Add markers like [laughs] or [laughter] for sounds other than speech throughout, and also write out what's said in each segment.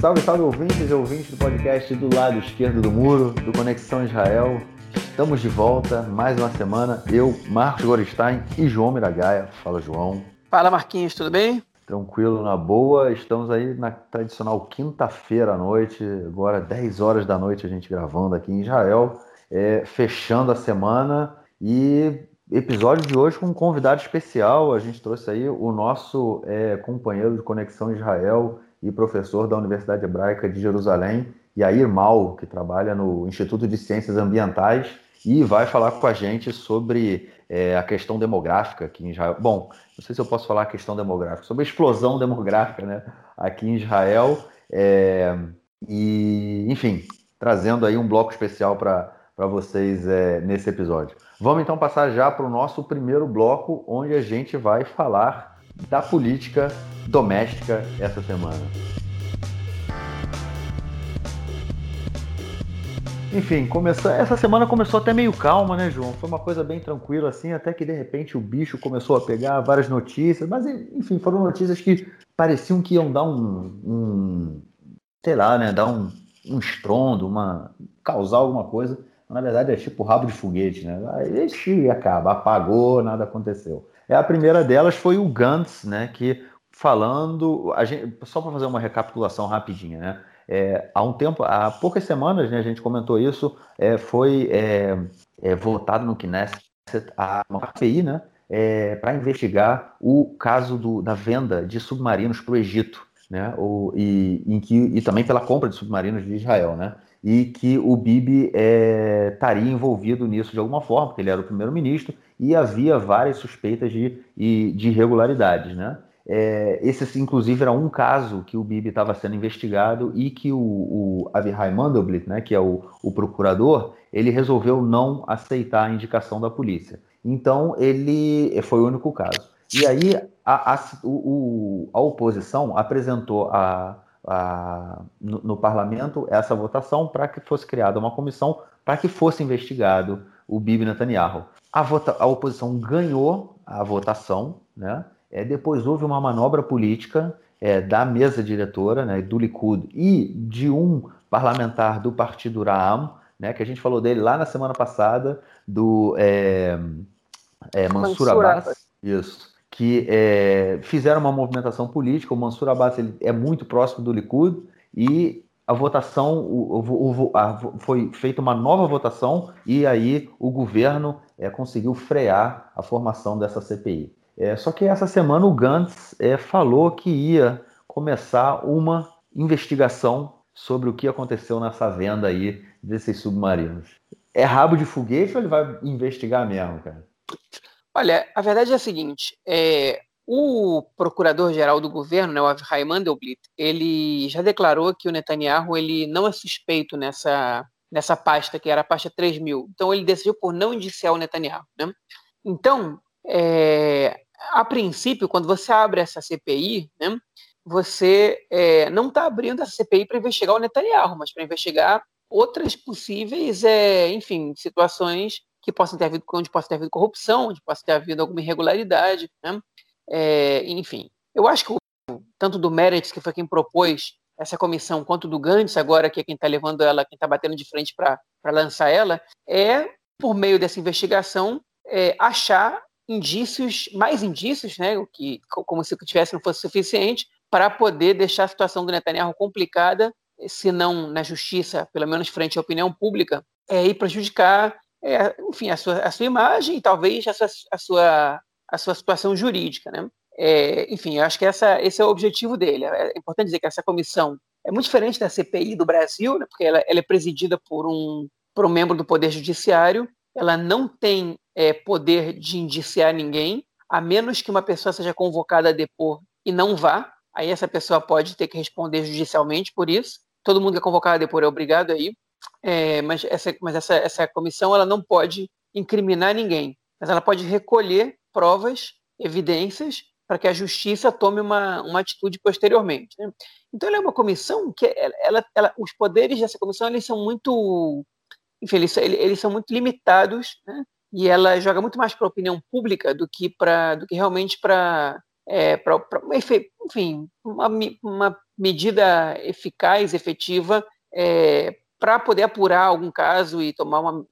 Salve, salve ouvintes e ouvintes do podcast do lado esquerdo do muro, do Conexão Israel. Estamos de volta, mais uma semana. Eu, Marcos Gorstein e João Miragaia. Fala, João. Fala, Marquinhos, tudo bem? Tranquilo, na boa. Estamos aí na tradicional quinta-feira à noite, agora 10 horas da noite a gente gravando aqui em Israel, é, fechando a semana e episódio de hoje com um convidado especial. A gente trouxe aí o nosso é, companheiro de Conexão Israel e professor da Universidade Hebraica de Jerusalém, Yair Mal, que trabalha no Instituto de Ciências Ambientais e vai falar com a gente sobre é, a questão demográfica aqui em Israel. Bom, não sei se eu posso falar a questão demográfica, sobre a explosão demográfica né, aqui em Israel. É, e, enfim, trazendo aí um bloco especial para vocês é, nesse episódio. Vamos então passar já para o nosso primeiro bloco, onde a gente vai falar da política doméstica essa semana. Enfim, começou, essa semana começou até meio calma, né, João? Foi uma coisa bem tranquila, assim, até que de repente o bicho começou a pegar várias notícias, mas enfim, foram notícias que pareciam que iam dar um, um sei lá, né, dar um, um estrondo, uma, causar alguma coisa. Na verdade é tipo rabo de foguete, né? Aí acaba, apagou, nada aconteceu. É, a primeira delas foi o Gantz, né, que falando, gente, só para fazer uma recapitulação rapidinha, né? É, há um tempo, há poucas semanas, né, a gente comentou isso, é, foi é, é votado no Knesset a KPI, né, é, para investigar o caso do, da venda de submarinos para o Egito, né, o, e, e também pela compra de submarinos de Israel, né, e que o Bibi é, estaria envolvido nisso de alguma forma, porque ele era o primeiro-ministro e havia várias suspeitas de, de irregularidades, né. É, esse, inclusive, era um caso que o Bibi estava sendo investigado e que o, o Avihai Mandelblit, né, que é o, o, procurador, ele resolveu não aceitar a indicação da polícia. Então, ele foi o único caso. E aí, a, a, o, a oposição apresentou a, no, no, parlamento essa votação para que fosse criada uma comissão para que fosse investigado o Bibi Netanyahu. A, vota, a oposição ganhou a votação, né? É, depois houve uma manobra política é, da mesa diretora, né, do Likud, e de um parlamentar do partido Raam, né, que a gente falou dele lá na semana passada, do é, é, Mansur, Abbas, isso, que é, fizeram uma movimentação política. O Mansur Abbas ele é muito próximo do Likud e a votação o, o, a, foi feita uma nova votação e aí o governo é, conseguiu frear a formação dessa CPI. É, só que essa semana o Gantz é, falou que ia começar uma investigação sobre o que aconteceu nessa venda aí desses submarinos. É rabo de foguete ou ele vai investigar mesmo, cara? Olha, a verdade é a seguinte: é, o procurador-geral do governo, né, o Avihai Mandelblit, ele já declarou que o Netanyahu ele não é suspeito nessa, nessa pasta, que era a pasta 3000. Então ele decidiu por não indiciar o Netanyahu. Né? Então, é, a princípio, quando você abre essa CPI, né, você é, não está abrindo essa CPI para investigar o Netanyahu, mas para investigar outras possíveis, é, enfim, situações que possam ter havido, onde possa ter havido corrupção, onde possa ter havido alguma irregularidade, né? É, enfim, eu acho que o, tanto do Meretz, que foi quem propôs essa comissão, quanto do Gantz, agora que é quem está levando ela, quem está batendo de frente para lançar ela, é, por meio dessa investigação, é, achar indícios, mais indícios, né, o que, como se o que tivesse não fosse suficiente, para poder deixar a situação do Netanyahu complicada, se não na justiça, pelo menos frente à opinião pública, é, e prejudicar, é, enfim, a sua, a sua imagem e talvez a sua, a sua, a sua situação jurídica, né? É, enfim, eu acho que essa, esse é o objetivo dele. É importante dizer que essa comissão é muito diferente da CPI do Brasil, né, porque ela, ela é presidida por um, por um membro do Poder Judiciário, ela não tem é, poder de indiciar ninguém, a menos que uma pessoa seja convocada a depor e não vá. Aí essa pessoa pode ter que responder judicialmente por isso. Todo mundo que é convocado a depor é obrigado aí. É, mas essa, mas essa, essa comissão ela não pode incriminar ninguém, mas ela pode recolher provas, evidências, para que a justiça tome uma, uma atitude posteriormente. Né? Então, ela é uma comissão que ela, ela, os poderes dessa comissão eles são muito, enfim, eles, eles são muito limitados, né? e ela joga muito mais para a opinião pública do que para do que realmente para é, enfim uma, uma, medida eficaz, efetiva, é, para poder apurar algum caso e tomar uma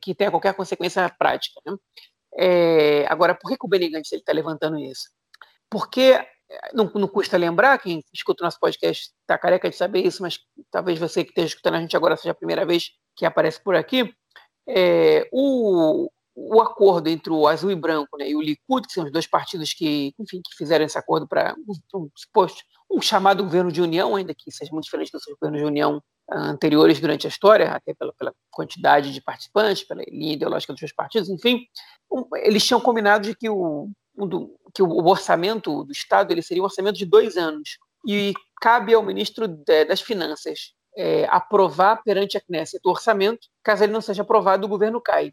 que tenha qualquer consequência prática. Né? É, agora, por que, o Benny Gantz está levantando isso? Porque não, não, custa lembrar, quem escuta o nosso podcast está careca de saber isso, mas talvez você que esteja escutando a gente agora seja a primeira vez que aparece por aqui. É, o, o acordo entre o Azul e Branco né, e o Likud, que são os dois partidos que, enfim, que fizeram esse acordo para um, suposto um chamado governo de união, ainda que seja muito diferente dos governos de união anteriores durante a história, até pela, pela, quantidade de participantes, pela linha ideológica dos seus partidos, enfim, um, eles tinham combinado de que o, um, que o orçamento do Estado ele seria um orçamento de dois anos e cabe ao ministro de, das Finanças é, aprovar perante a Knesset o orçamento, caso ele não seja aprovado, o governo cai.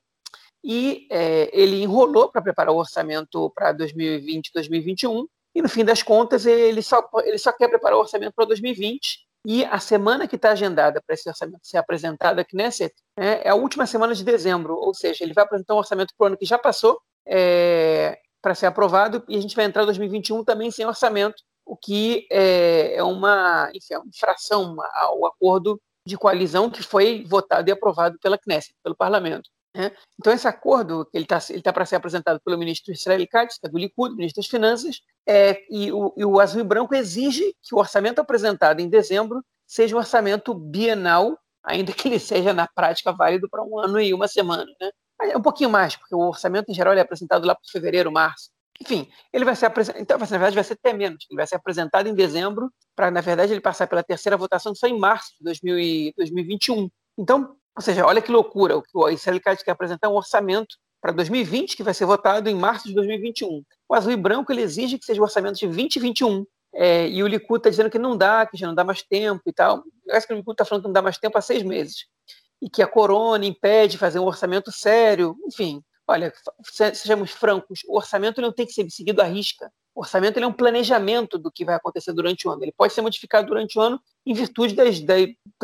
E é, ele enrolou para preparar o orçamento para 2020, 2021, e no fim das contas ele só, ele só quer preparar o orçamento para 2020 e a semana que está agendada para esse orçamento ser apresentado aqui Knesset né, é a última semana de dezembro, ou seja, ele vai apresentar um orçamento para o ano que já passou é, para ser aprovado e a gente vai entrar em 2021 também sem orçamento, o que é, é uma, enfim, é uma infração ao acordo de coalizão que foi votado e aprovado pela Knesset, pelo parlamento. Né? Então, esse acordo, ele está ele tá para ser apresentado pelo ministro Israel Katz, que é do Likud, ministro das Finanças, é, e, o, e o Azul e Branco exige que o orçamento apresentado em dezembro seja um orçamento bienal, ainda que ele seja, na prática, válido para um ano e uma semana. Né? É um pouquinho mais, porque o orçamento, em geral, é apresentado lá para fevereiro, março. Enfim, ele vai ser apresentado, então, na verdade, vai ser até menos. Ele vai ser apresentado em dezembro, para, na verdade, ele passar pela terceira votação só em março de 2021. Então, ou seja, olha que loucura, o que o Israel quer apresentar é um orçamento para 2020 que vai ser votado em março de 2021. O azul e branco ele exige que seja o orçamento de 2021. É, e o Likud está dizendo que não dá, que já não dá mais tempo e tal. Acho que o Likud está falando que não dá mais tempo há seis meses. E que a corona impede fazer um orçamento sério. Enfim, olha, sejamos francos, o orçamento não tem que ser seguido à risca. O orçamento é um planejamento do que vai acontecer durante o ano. Ele pode ser modificado durante o ano em virtude das, da,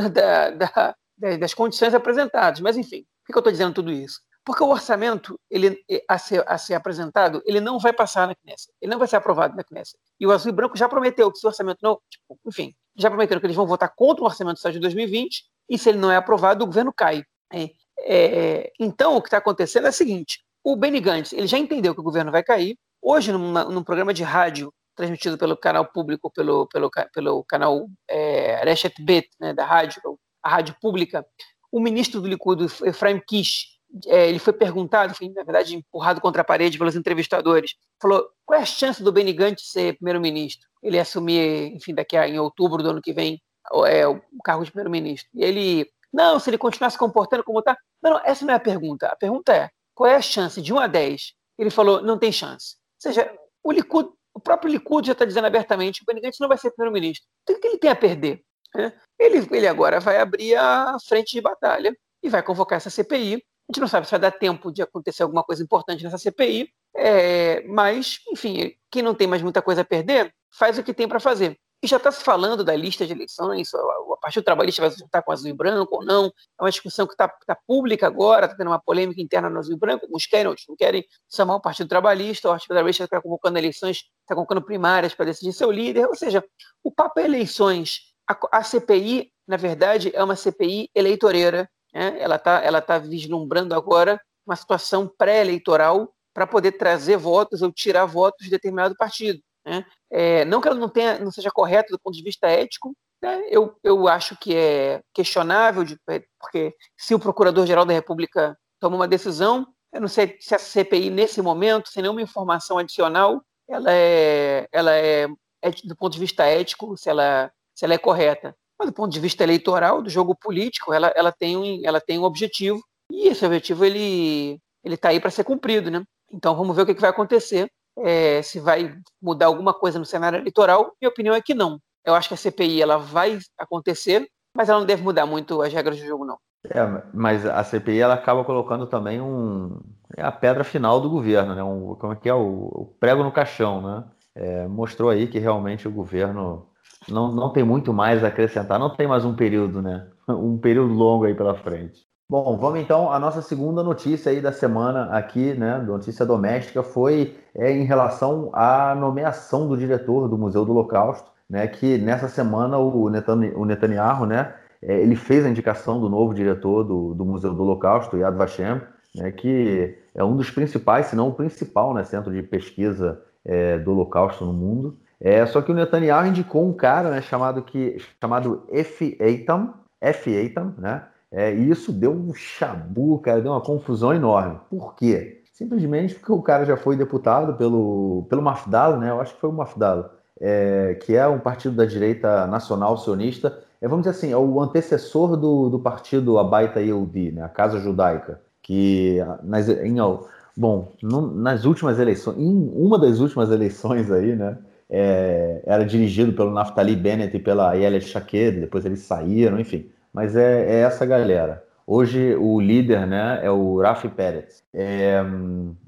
da, da, das condições apresentadas. Mas, enfim, por que eu estou dizendo tudo isso? Porque o orçamento ele, a, ser, a ser apresentado, ele não vai passar na Knesset, ele não vai ser aprovado na Knesset. E o Azul e Branco já prometeu que se o orçamento não, tipo, enfim, já prometeram que eles vão votar contra o orçamento do Estado de 2020, e se ele não é aprovado, o governo cai. É, é, então, o que está acontecendo é o seguinte, o Benny Gantz, ele já entendeu que o governo vai cair, hoje, numa, num programa de rádio transmitido pelo canal público, pelo, pelo, pelo canal é, Reshet Bet, né, da rádio, a rádio pública, o ministro do Likud, Efraim Kish, é, ele foi perguntado, foi, na verdade, empurrado contra a parede pelos entrevistadores, falou, qual é a chance do Benny Gantz ser primeiro-ministro? Ele assumir, enfim, daqui a, em outubro do ano que vem, é, o cargo de primeiro-ministro. E ele, não, se ele continuar se comportando como está... Não, não, essa não é a pergunta. A pergunta é, qual é a chance de 1 a 10? Ele falou, não tem chance. Ou seja, o Likud, o próprio Likud já está dizendo abertamente, o Benny Gantz não vai ser primeiro-ministro. Então, o que ele tem a perder? Né? Ele, ele agora vai abrir a frente de batalha e vai convocar essa CPI. A gente não sabe se vai dar tempo de acontecer alguma coisa importante nessa CPI, é, mas, enfim, quem não tem mais muita coisa a perder, faz o que tem para fazer. E já está se falando da lista de eleições, a Partido Trabalhista vai estar com azul e branco ou não. É uma discussão que está tá pública agora, está tendo uma polêmica interna no azul e branco. Uns querem, outros não querem chamar o Partido Trabalhista. O Partido Trabalhista está convocando eleições, está convocando primárias para decidir seu líder. Ou seja, o papo é eleições a, a CPI, na verdade, é uma CPI eleitoreira. Né? Ela está ela tá vislumbrando agora uma situação pré-eleitoral para poder trazer votos ou tirar votos de determinado partido. Né? É, não que ela não, tenha, não seja correta do ponto de vista ético, né? eu, eu acho que é questionável, de, porque se o Procurador-Geral da República toma uma decisão, eu não sei se a CPI, nesse momento, sem nenhuma informação adicional, ela é, ela é, é do ponto de vista ético, se ela se ela é correta. Mas do ponto de vista eleitoral, do jogo político, ela, ela, tem, um, ela tem um objetivo, e esse objetivo ele está aí para ser cumprido. Né? Então vamos ver o que, que vai acontecer, é, se vai mudar alguma coisa no cenário eleitoral. Minha opinião é que não. Eu acho que a CPI ela vai acontecer, mas ela não deve mudar muito as regras do jogo, não. É, mas a CPI ela acaba colocando também um é a pedra final do governo, né? Um, como é que é o, o prego no caixão, né? É, mostrou aí que realmente o governo não, não tem muito mais a acrescentar, não tem mais um período, né? [laughs] Um período longo aí pela frente. Bom, vamos então. A nossa segunda notícia aí da semana aqui, né, notícia doméstica, foi é, em relação à nomeação do diretor do Museu do Holocausto. né, que nessa semana o Netanyahu, né, é, ele fez a indicação do novo diretor do, do Museu do Holocausto, Yad Vashem, né, que é um dos principais, se não o principal, né, centro de pesquisa é, do Holocausto no mundo. É, só que o Netanyahu indicou um cara né, chamado, que, chamado F. Eitam, F. Eitam, né? É, e isso deu um chabu, cara, deu uma confusão enorme. Por quê? Simplesmente porque o cara já foi deputado pelo, pelo Mafdalo, né? Eu acho que foi o Mafdalo, é, que é um partido da direita nacional sionista. É, vamos dizer assim, é o antecessor do, do partido Abaita Yehudi, né? a Casa Judaica, que nas, em, bom, nas últimas eleições, em uma das últimas eleições aí, né? É, era dirigido pelo Naftali Bennett e pela Yelia Shaked, depois eles saíram, enfim. Mas é, é, essa galera. Hoje o líder né, é o Rafi Pérez. É,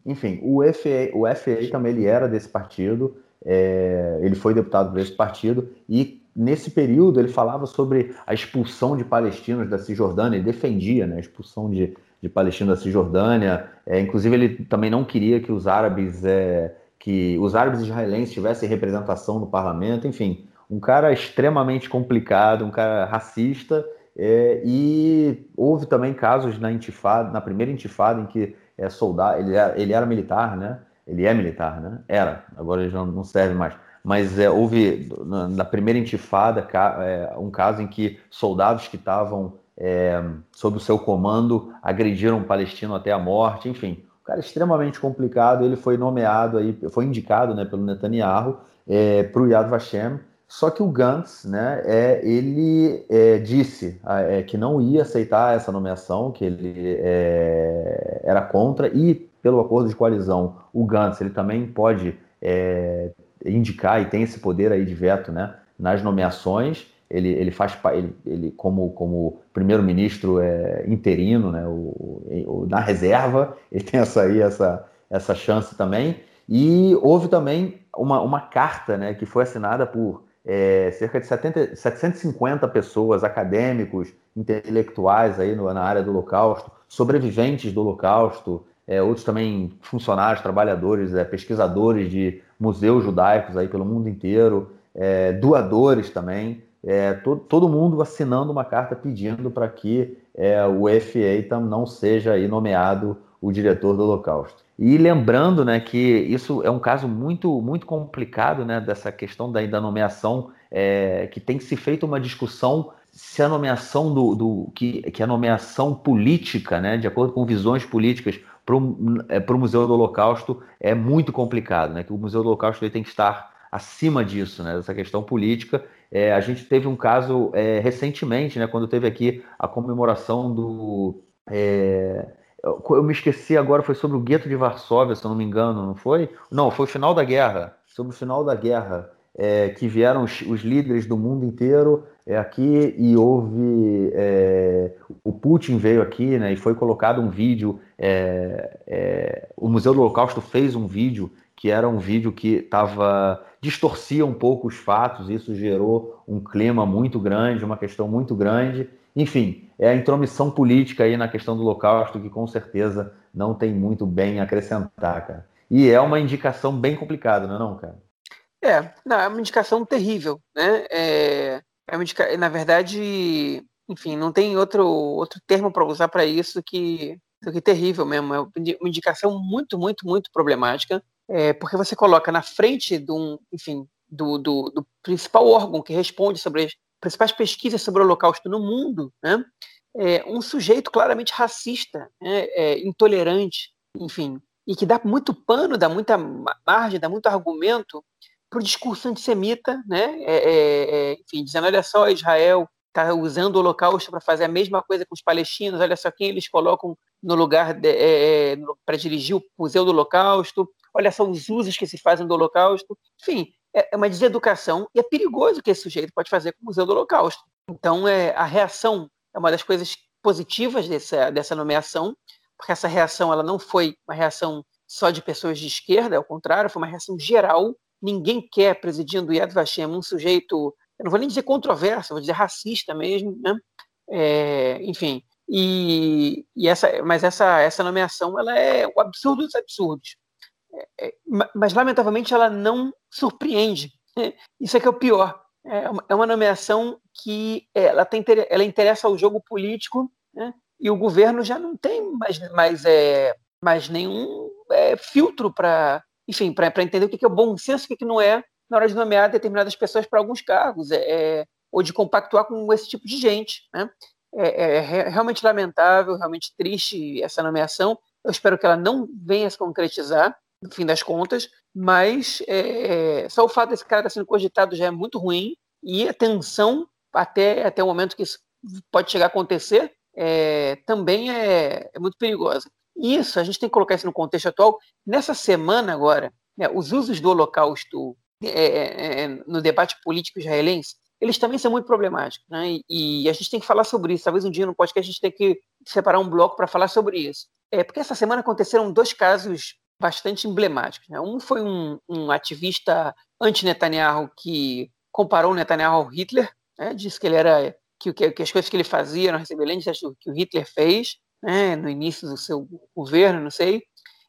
enfim, o FA, o FA também ele era desse partido, é, ele foi deputado por esse partido e nesse período ele falava sobre a expulsão de palestinos da Cisjordânia, ele defendia né, a expulsão de, de palestinos da Cisjordânia, é, inclusive ele também não queria que os árabes é, que os árabes israelenses tivessem representação no parlamento, enfim, um cara extremamente complicado, um cara racista, é, e houve também casos na intifada, na primeira intifada, em que é, soldado, ele era, ele era militar, né? Ele é militar, né? Era, agora ele não serve mais. Mas é, houve, na, na, primeira intifada, é, um caso em que soldados que estavam é, sob o seu comando agrediram um palestino até a morte, enfim cara extremamente complicado. Ele foi nomeado aí, foi indicado, né, pelo Netanyahu é, para o Yad Vashem. Só que o Gantz, né, é, ele é, disse é, que não ia aceitar essa nomeação, que ele é, era contra e pelo acordo de coalizão, o Gantz ele também pode é, indicar e tem esse poder aí de veto, né, nas nomeações ele, ele faz ele, ele como, como primeiro-ministro é, interino, né, o, o, na reserva, [laughs] ele tem essa aí, essa, essa chance também. E houve também uma, uma carta né, que foi assinada por é, cerca de 70, 750 pessoas, acadêmicos, intelectuais aí no, na área do Holocausto, sobreviventes do Holocausto, é, outros também funcionários, trabalhadores, é, pesquisadores de museus judaicos aí pelo mundo inteiro, é, doadores também, é, todo, todo mundo assinando uma carta pedindo para que é, o FA não seja nomeado o diretor do Holocausto. E lembrando né, que isso é um caso muito, muito complicado né, dessa questão da, da nomeação, é, que tem que se feita uma discussão se a nomeação do, do que, que a nomeação política, né, de acordo com visões políticas para o é, Museu do Holocausto é muito complicado, né, que o Museu do Holocausto ele tem que estar acima disso, né, dessa questão política, é, a gente teve um caso é, recentemente, né, quando teve aqui a comemoração do. É, eu me esqueci agora, foi sobre o gueto de Varsóvia, se eu não me engano, não foi? Não, foi o final da guerra. Sobre o final da guerra, é, que vieram os, os, líderes do mundo inteiro é, aqui e houve. É, o Putin veio aqui né, e foi colocado um vídeo. o Museu do Holocausto fez um vídeo que era um vídeo que estava distorcia um pouco os fatos, isso gerou um clima muito grande, uma questão muito grande. Enfim, é a intromissão política aí na questão do Holocausto que com certeza não tem muito bem a acrescentar, cara. E é uma indicação bem complicada, não é não, cara? É, não, é uma indicação terrível, né? É, é uma indica... Na verdade, enfim, não tem outro, outro termo para usar para isso que, que terrível mesmo. É uma indicação muito, muito, muito problemática é, porque você coloca na frente de um, enfim, do, do, do, principal órgão que responde sobre as principais pesquisas sobre o Holocausto no mundo, né, é, um sujeito claramente racista, né, é, intolerante, enfim, e que dá muito pano, dá muita margem, dá muito argumento para o discurso antissemita, né, é, é, é, enfim, dizendo, olha só, Israel está usando o Holocausto para fazer a mesma coisa com os palestinos, olha só quem eles colocam no lugar para dirigir o Museu do Holocausto, olha só os usos que se fazem do Holocausto. Enfim, é, é uma deseducação e é perigoso que esse sujeito pode fazer com o Museu do Holocausto. Então, é, a reação é uma das coisas positivas dessa, dessa nomeação, porque essa reação ela não foi uma reação só de pessoas de esquerda, ao contrário, foi uma reação geral. Ninguém quer, presidindo Yad Vashem, um sujeito, eu não vou nem dizer controverso, vou dizer racista mesmo, né? É, enfim, e, e, essa, mas essa, essa nomeação ela é o absurdo dos absurdos. É, é, mas lamentavelmente ela não surpreende. [laughs] Isso é que é o pior. é uma, é uma nomeação que é, ela, tem, ela interessa ao jogo político, né? e o governo já não tem mais, mais, é, mais nenhum é, filtro para enfim, para entender o que é bom senso e o que não é na hora de nomear determinadas pessoas para alguns cargos, é, é, ou de compactuar com esse tipo de gente. Né? É, é, realmente lamentável, realmente triste essa nomeação. Eu espero que ela não venha se concretizar, no fim das contas, mas é, só o fato desse cara estar sendo cogitado já é muito ruim, e a tensão até, até o momento que isso pode chegar a acontecer é, também é, é muito perigosa. Isso, a gente tem que colocar isso no contexto atual. Nessa semana agora, né, os usos do Holocausto é, é, é, no debate político israelense, eles também são muito problemáticos. Né? E, e, a gente tem que falar sobre isso. Talvez um dia no podcast a gente tenha que separar um bloco para falar sobre isso. É, porque essa semana aconteceram dois casos bastante emblemáticos. Né? Um foi um, um ativista anti-Netanyahu que comparou Netanyahu ao Hitler, né? disse que ele era que, que as coisas que ele fazia eram semelhantes do que o Hitler fez né, no início do seu governo, não sei.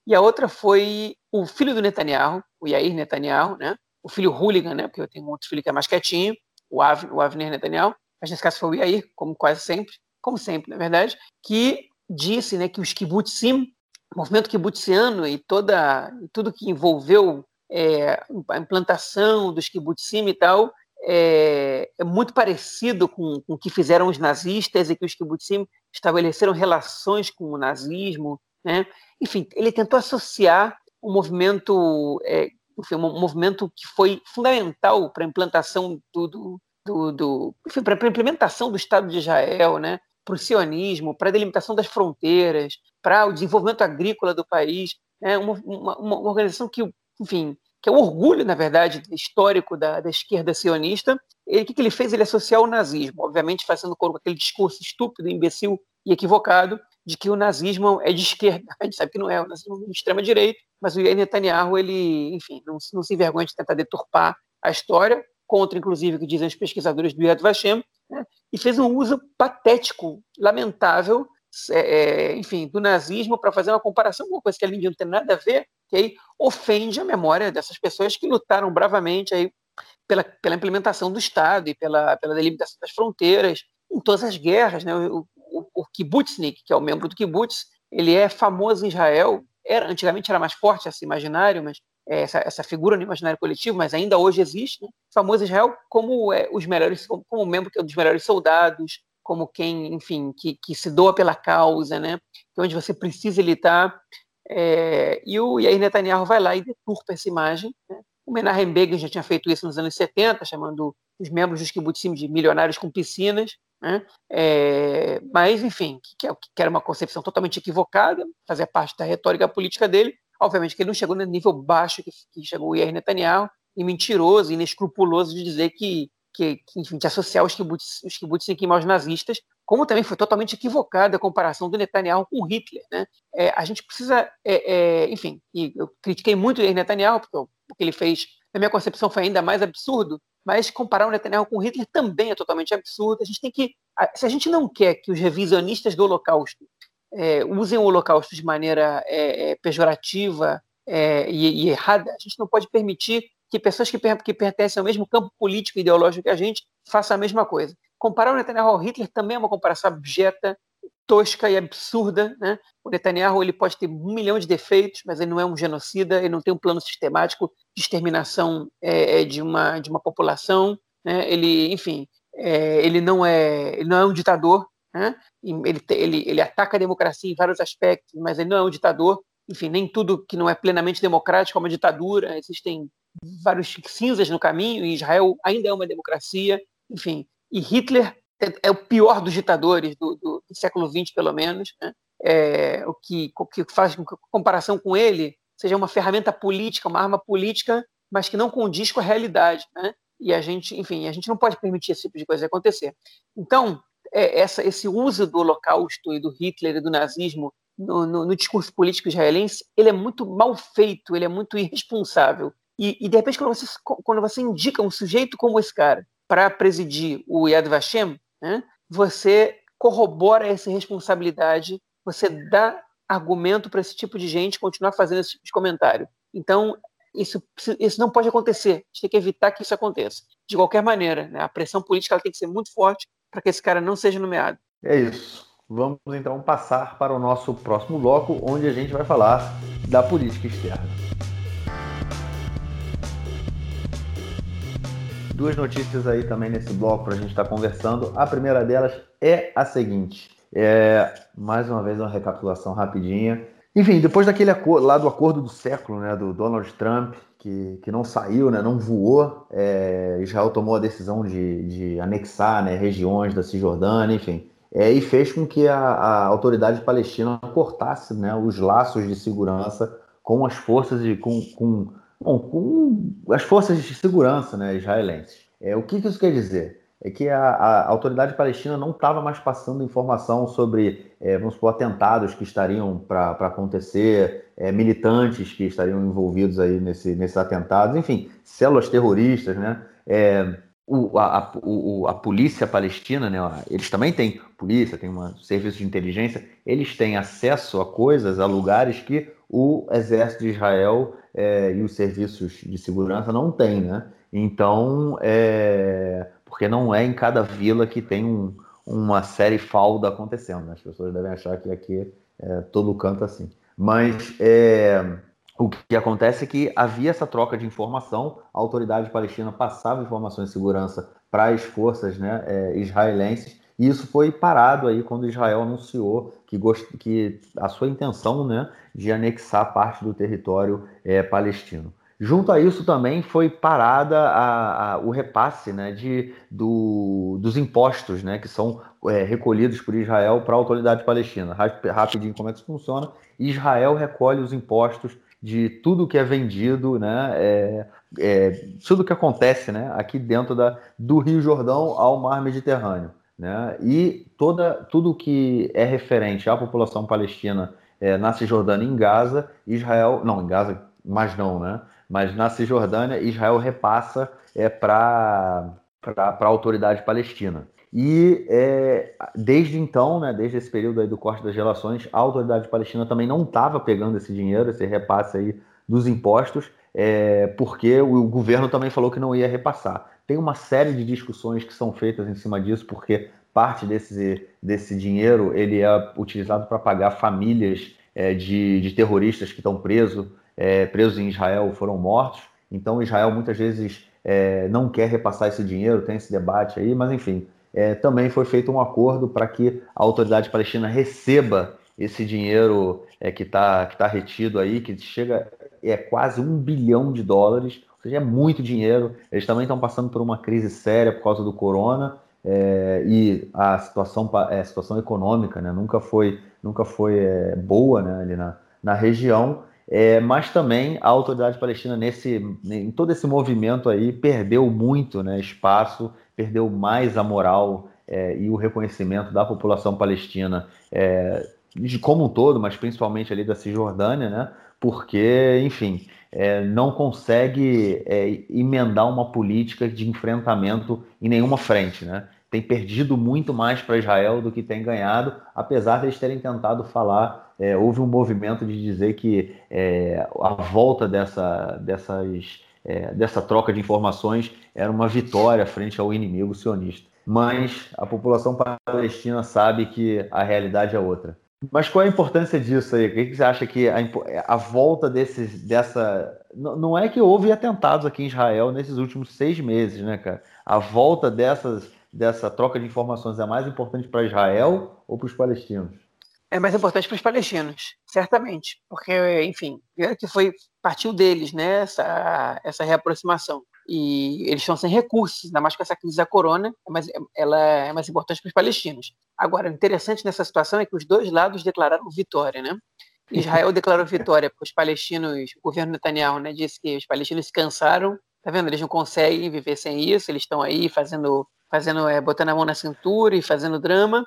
E a outra foi o filho do Netanyahu, o Yair Netanyahu, né, o filho hooligan, né, porque eu tenho um outro filho que é mais quietinho, o, Av, o Avner Netanyahu, mas nesse caso foi o Yair, como quase sempre, como sempre, na verdade, que disse né, que os kibbutzim, o movimento kibutziano e toda, tudo que envolveu é, a implantação dos kibbutzim e tal, é, é, muito parecido com, com o que fizeram os nazistas e que os kibbutzim estabeleceram relações com o nazismo, né? Enfim, ele tentou associar um movimento, é, enfim, um movimento que foi fundamental para a implantação do, do, do, do para a implementação do Estado de Israel, né? Para o sionismo, para a delimitação das fronteiras, para o desenvolvimento agrícola do país, né? uma, uma, uma organização que, enfim, que é o orgulho, na verdade, histórico da, da esquerda sionista. Ele, o que, que ele fez? Ele associou o nazismo, obviamente fazendo com aquele discurso estúpido, imbecil e equivocado de que o nazismo é de esquerda. A gente sabe que não é, o nazismo é de extrema-direita, mas o Netanyahu, ele, enfim, não, não se envergonha de tentar deturpar a história, contra, inclusive, que dizem os pesquisadores do Yad Vashem, né? e fez um uso patético, lamentável, é, é, enfim, do nazismo para fazer uma comparação com uma coisa que ali não tem nada a ver, que aí ofende a memória dessas pessoas que lutaram bravamente aí pela, pela implementação do Estado e pela, pela delimitação das fronteiras em todas as guerras. Né? O, o, o Kibbutznik, que é o membro do Kibbutz, ele é famoso em Israel, era, antigamente era mais forte esse imaginário, mas essa, essa, figura no imaginário coletivo, mas ainda hoje existe, né? famoso em Israel como é, os melhores, como, como membro é dos melhores soldados, como quem, enfim, que, que se doa pela causa, né? Que onde você precisa ele. É, e o Yair Netanyahu vai lá e deturpa essa imagem. Né? O Menachem Begin já tinha feito isso nos anos 70, chamando os membros dos kibbutzim de milionários com piscinas. Né? É, mas, enfim, que, que, era uma concepção totalmente equivocada, fazia parte da retórica política dele. Obviamente que ele não chegou no nível baixo que, que chegou o Yair Netanyahu, e mentiroso, inescrupuloso de dizer que que, que, enfim, de associar os kibbutz, os kibbutz aos nazistas, como também foi totalmente equivocada a comparação do Netanyahu com Hitler. Né? É, a gente precisa, é, é, enfim, e eu critiquei muito o Netanyahu, porque o que ele fez, na minha concepção, foi ainda mais absurdo, mas comparar o Netanyahu com Hitler também é totalmente absurdo. A gente tem que, se a gente não quer que os revisionistas do Holocausto é, usem o Holocausto de maneira é, é, pejorativa e, e errada, a gente não pode permitir que pessoas que, que pertencem ao mesmo campo político e ideológico que a gente façam a mesma coisa. Comparar o Netanyahu ao Hitler também é uma comparação abjeta, tosca e absurda. Né? O Netanyahu ele pode ter um milhão de defeitos, mas ele não é um genocida, ele não tem um plano sistemático de exterminação é, é de, uma, de uma população. Né? Ele, enfim, é, ele, não é, ele não é um ditador. Né? Ele, ele, ele ataca a democracia em vários aspectos, mas ele não é um ditador. Enfim, nem tudo que não é plenamente democrático é uma ditadura. Existem vários cinzas no caminho, e Israel ainda é uma democracia, enfim. E Hitler é, é o pior dos ditadores do, do, do século XX, pelo menos, né? é, o, que, que faz com que a comparação com ele seja uma ferramenta política, uma arma política, mas que não condiz com a realidade. Né? E a gente, enfim, a gente não pode permitir esse tipo de coisa acontecer. Então, é, essa, esse uso do Holocausto e do Hitler e do nazismo no, no, no, discurso político israelense, ele é muito mal feito, ele é muito irresponsável. E, e, de repente, quando você, quando você indica um sujeito como esse cara para presidir o Yad Vashem, né, você corrobora essa responsabilidade, você dá argumento para esse tipo de gente continuar fazendo esse tipo de comentário. Então, isso, isso não pode acontecer. A gente tem que evitar que isso aconteça. De qualquer maneira, né? a pressão política tem que ser muito forte para que esse cara não seja nomeado. É isso. Vamos então passar para o nosso próximo bloco, onde a gente vai falar da política externa. Duas notícias aí também nesse bloco para a gente estar tá conversando. A primeira delas é a seguinte: é, mais uma vez uma recapitulação rapidinha. Enfim, depois daquele acordo, lá do acordo do século, né, do Donald Trump, que, que não saiu, né, não voou, é, Israel tomou a decisão de, de anexar né, regiões da Cisjordânia, enfim, é, e fez com que a, a autoridade palestina cortasse né, os laços de segurança com as forças de, com, com, bom, com as forças de segurança né, israelenses. É, o que, que isso quer dizer? É que a, a autoridade palestina não estava mais passando informação sobre, é, vamos supor, atentados que estariam para acontecer, é, militantes que estariam envolvidos aí nesse, nesses atentados, enfim, células terroristas, né? É, o, a, o, a polícia palestina, né, eles também têm polícia, tem um serviço de inteligência, eles têm acesso a coisas, a lugares que o exército de Israel é, e os serviços de segurança não têm, né? Então, é, porque não é em cada vila que tem um, uma série falda acontecendo. Né? As pessoas devem achar que aqui é todo canto assim. Mas é, o que acontece é que havia essa troca de informação, a autoridade palestina passava informações de segurança para as forças né, é, israelenses, e isso foi parado aí quando Israel anunciou que, gost... que a sua intenção né, de anexar parte do território é, palestino. Junto a isso também foi parada a, a, o repasse né, de, do, dos impostos né, que são é, recolhidos por Israel para a autoridade palestina. Rapidinho, como é que isso funciona? Israel recolhe os impostos de tudo que é vendido, né, é, é, tudo que acontece né, aqui dentro da, do Rio Jordão ao Mar Mediterrâneo. Né, e toda, tudo que é referente à população palestina é, na Cisjordânia e em Gaza, Israel, não, em Gaza, mas não, né? Mas na Cisjordânia Israel repassa é, para a autoridade palestina. E é, desde então, né, desde esse período aí do corte das relações, a autoridade palestina também não estava pegando esse dinheiro, esse repasse aí dos impostos, é, porque o, governo também falou que não ia repassar. Tem uma série de discussões que são feitas em cima disso, porque parte desse, desse dinheiro ele é utilizado para pagar famílias é, de, de terroristas que estão presos é, presos em Israel foram mortos. Então, Israel muitas vezes é, não quer repassar esse dinheiro, tem esse debate aí, mas enfim, é, também foi feito um acordo para que a autoridade palestina receba esse dinheiro é, que está que tá retido aí, que chega é quase um bilhão de dólares, ou seja, é muito dinheiro. Eles também estão passando por uma crise séria por causa do corona. É, e a situação, é, situação econômica né, nunca foi, nunca foi é, boa né, ali na, na região. É, mas também a autoridade palestina nesse, em todo esse movimento aí perdeu muito né, espaço, perdeu mais a moral é, e o reconhecimento da população palestina é, de como um todo, mas principalmente ali da Cisjordânia, né? Porque, enfim, é, não consegue é, emendar uma política de enfrentamento em nenhuma frente, né? Tem perdido muito mais para Israel do que tem ganhado, apesar de terem tentado falar é, houve um movimento de dizer que é, a volta dessa, dessas, é, dessa troca de informações era uma vitória frente ao inimigo sionista. Mas a população palestina sabe que a realidade é outra. Mas qual é a importância disso aí? O que você acha que a, a volta desses, dessa. Não é que houve atentados aqui em Israel nesses últimos seis meses, né, cara? A volta dessas, dessa troca de informações é mais importante para Israel ou para os palestinos? é mais importante para os palestinos, certamente, porque, enfim, que foi partiu deles, né, essa, essa reaproximação. E eles estão sem recursos, ainda mais com essa crise da corona, mas ela é mais importante para os palestinos. Agora, o interessante nessa situação é que os dois lados declararam vitória, né? [laughs] Israel declarou vitória porque os palestinos, o governo Netanyahu, né, disse que os palestinos se cansaram, tá vendo? Eles não conseguem viver sem isso, eles estão aí fazendo, fazendo, é, botando a mão na cintura e fazendo drama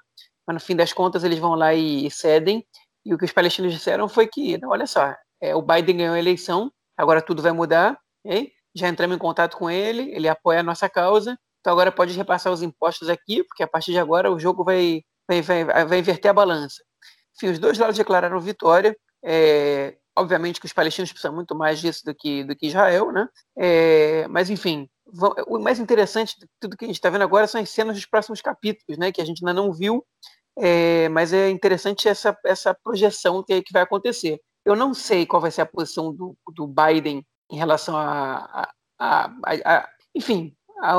mas no fim das contas eles vão lá e cedem. E o que os palestinos disseram foi que, olha só, é, o Biden ganhou a eleição, agora tudo vai mudar, okay? já entramos em contato com ele, ele apoia a nossa causa, então agora pode repassar os impostos aqui, porque a partir de agora o jogo vai, vai, vai, vai inverter a balança. Enfim, os dois lados declararam vitória. É, obviamente que os palestinos precisam muito mais disso do que, do que Israel, né? É, mas, enfim, o mais interessante de tudo que a gente está vendo agora são as cenas dos próximos capítulos, né? Que a gente ainda não viu, é, mas é interessante essa, essa projeção que, que vai acontecer. Eu não sei qual vai ser a posição do, do Biden em relação a, a, a, a enfim, a,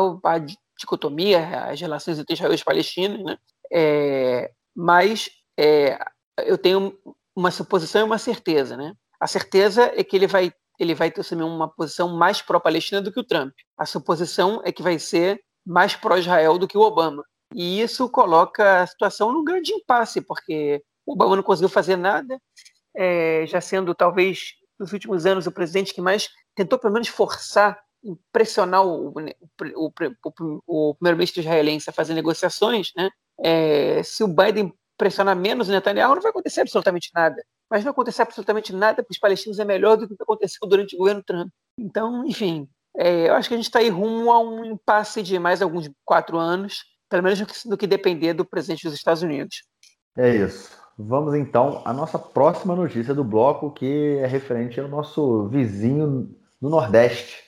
dicotomia, as relações entre Israel e os palestinos, né? É, mas é, eu tenho uma suposição e uma certeza, né? A certeza é que ele vai ele vai assumir uma posição mais pró-Palestina do que o Trump. A suposição é que vai ser mais pró-Israel do que o Obama. E isso coloca a situação num grande impasse, porque o Obama não conseguiu fazer nada, é, já sendo talvez nos últimos anos o presidente que mais tentou pelo menos forçar, pressionar o, o, o, o primeiro-ministro israelense a fazer negociações, né? É, se o Biden pressionar menos o Netanyahu, não vai acontecer absolutamente nada. Mas não acontecer absolutamente nada para os palestinos é melhor do que o que aconteceu durante o governo Trump. Então, enfim, é, eu acho que a gente está aí rumo a um impasse de mais alguns quatro anos, pelo menos do que depender do presidente dos Estados Unidos. É isso. Vamos então à nossa próxima notícia do bloco, que é referente ao nosso vizinho do Nordeste,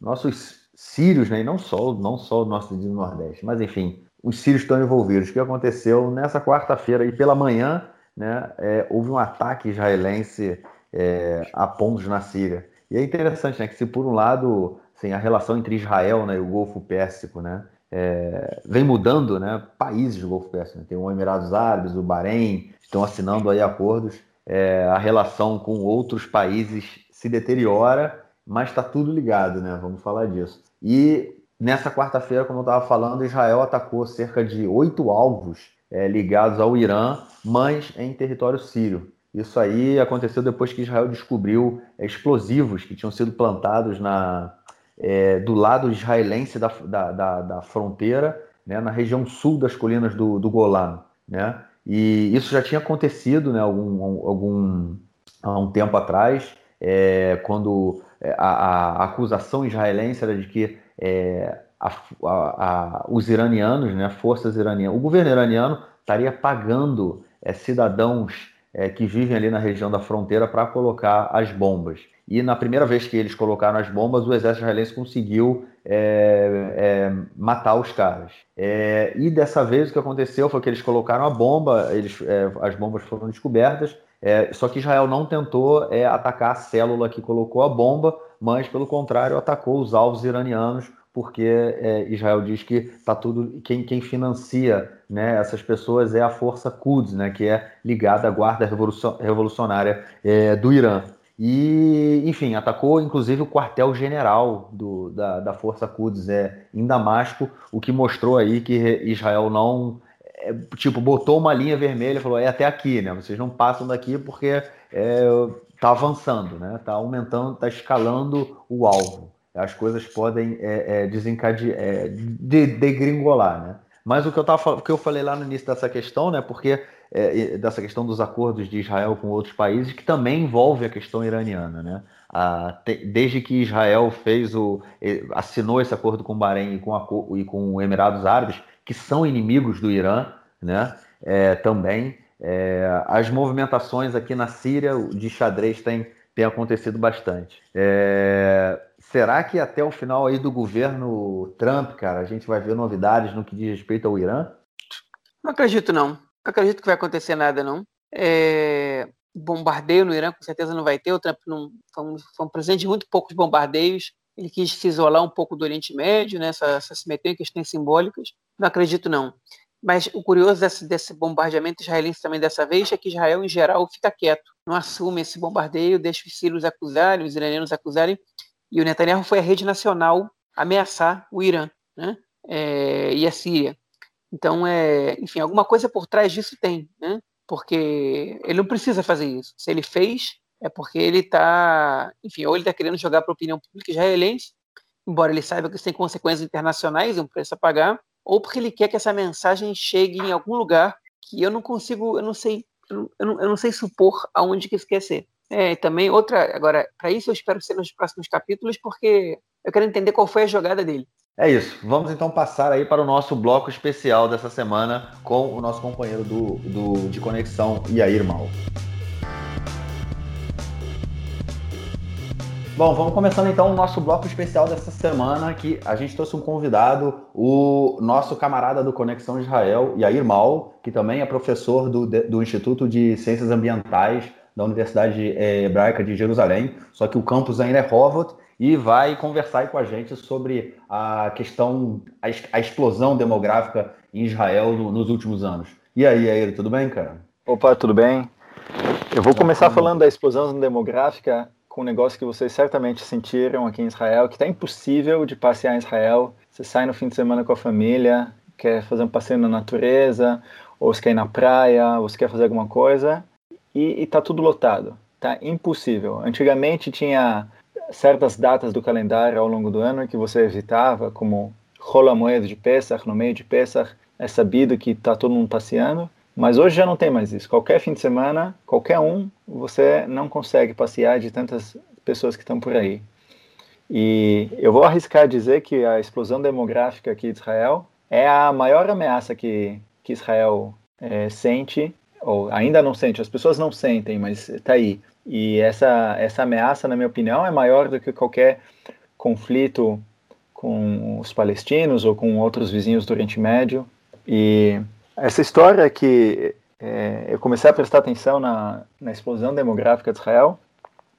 nossos sírios, né? E não só, não só o nosso vizinho do Nordeste, mas enfim, os sírios estão envolvidos. O que aconteceu nessa quarta-feira e pela manhã, né, é, houve um ataque israelense é, a pontos na Síria. E é interessante, né, que se por um lado, assim, a relação entre Israel né, e o Golfo Pérsico, né, é, vem mudando, né, países do Golfo Pérsico, né, tem o Emirados Árabes, o Bahrein, estão assinando aí acordos, é, a relação com outros países se deteriora, mas está tudo ligado, né, vamos falar disso. E Nessa quarta-feira, como eu estava falando, Israel atacou cerca de oito alvos é, ligados ao Irã, mas em território sírio. Isso aí aconteceu depois que Israel descobriu explosivos que tinham sido plantados na, é, do lado israelense da, da, da, da fronteira, né, na região sul das colinas do, do Golan. Né? E isso já tinha acontecido né, algum, algum, há um tempo atrás, é, quando é, a, a, acusação israelense era de que é, a, a, os iranianos, né, forças iranianas, o governo iraniano estaria pagando é, cidadãos é, que vivem ali na região da fronteira para colocar as bombas. E na primeira vez que eles colocaram as bombas, o exército israelense conseguiu é, é, matar os caras. É, e dessa vez o que aconteceu foi que eles colocaram a bomba, eles, é, as bombas foram descobertas, só que Israel não tentou atacar a célula que colocou a bomba, mas pelo contrário atacou os alvos iranianos, porque é, Israel diz que tá tudo quem, quem financia né, essas pessoas é a força Quds, né, que é ligada à guarda revolucionária é, do Irã. E, enfim, atacou inclusive o quartel-general da, da força Quds é, em Damasco, o que mostrou aí que Israel não é, tipo botou uma linha vermelha, falou é até aqui, né? Vocês não passam daqui porque é, está avançando, né? Está aumentando, está escalando o alvo. As coisas podem é, é, desencadear, é, de, degringolar, né? Mas o que eu tava, o que eu falei lá no início dessa questão, né? Porque é, dessa questão dos acordos de Israel com outros países, que também envolve a questão iraniana, né? A, te, desde que Israel fez o assinou esse acordo com o Bahrein e com, a, e com os Emirados Árabes, que são inimigos do Irã, né? É, também é, as movimentações aqui na Síria de xadrez têm, têm acontecido bastante. É, será que até o final aí do governo Trump, cara, a gente vai ver novidades no que diz respeito ao Irã? Não acredito, não. Não acredito que vai acontecer nada, não. É, bombardeio no Irã com certeza não vai ter. O Trump não, foi, um, foi um presente de muito poucos bombardeios. Ele quis se isolar um pouco do Oriente Médio, né, essa, essa se meter em questões simbólicas. Não acredito, não. Mas o curioso desse, desse, bombardeamento israelense também dessa vez é que Israel, em geral, fica quieto, não assume esse bombardeio, deixa os sírios acusarem, os iranianos acusarem, e o Netanyahu foi a rede nacional ameaçar o Irã né? É, e a Síria. Então, é, enfim, alguma coisa por trás disso tem, né? porque ele não precisa fazer isso. Se ele fez, é porque ele está, enfim, ou ele está querendo jogar para a opinião pública israelense, embora ele saiba que isso tem consequências internacionais, um preço a pagar, ou porque ele quer que essa mensagem chegue em algum lugar que eu não consigo, eu não sei, eu não, eu não sei supor aonde que isso quer ser. É, também outra, agora, para isso eu espero ser nos próximos capítulos, porque eu quero entender qual foi a jogada dele. É isso. Vamos então passar aí para o nosso bloco especial dessa semana com o nosso companheiro do, do de conexão, Yair Mal. Bom, vamos começando então o nosso bloco especial dessa semana, que a gente trouxe um convidado, o nosso camarada do Conexão Israel, Yair Mal, que também é professor do, do Instituto de Ciências Ambientais da Universidade é, Hebraica de Jerusalém, só que o campus ainda é Hovot, e vai conversar com a gente sobre a questão, a, a explosão demográfica em Israel no, nos últimos anos. E aí, Yair, tudo bem, cara? Opa, tudo bem? Eu vou começar falando da explosão demográfica com um negócio que vocês certamente sentiram aqui em Israel, que está impossível de passear em Israel. Você sai no fim de semana com a família, quer fazer um passeio na natureza, ou você quer ir na praia, ou você quer fazer alguma coisa, e está tudo lotado. Tá impossível. Antigamente tinha certas datas do calendário ao longo do ano que você evitava, como Rola Moed de Pesach, no meio de Pesach, é sabido que está todo mundo passeando, mas hoje já não tem mais isso. Qualquer fim de semana, qualquer um, você não consegue passear de tantas pessoas que estão por aí. E eu vou arriscar dizer que a explosão demográfica aqui de Israel é a maior ameaça que, que Israel é, sente, ou ainda não sente, as pessoas não sentem, mas está aí. E essa, essa ameaça, na minha opinião, é maior do que qualquer conflito com os palestinos ou com outros vizinhos do Oriente Médio. E essa história que é, eu comecei a prestar atenção na, na explosão demográfica de Israel.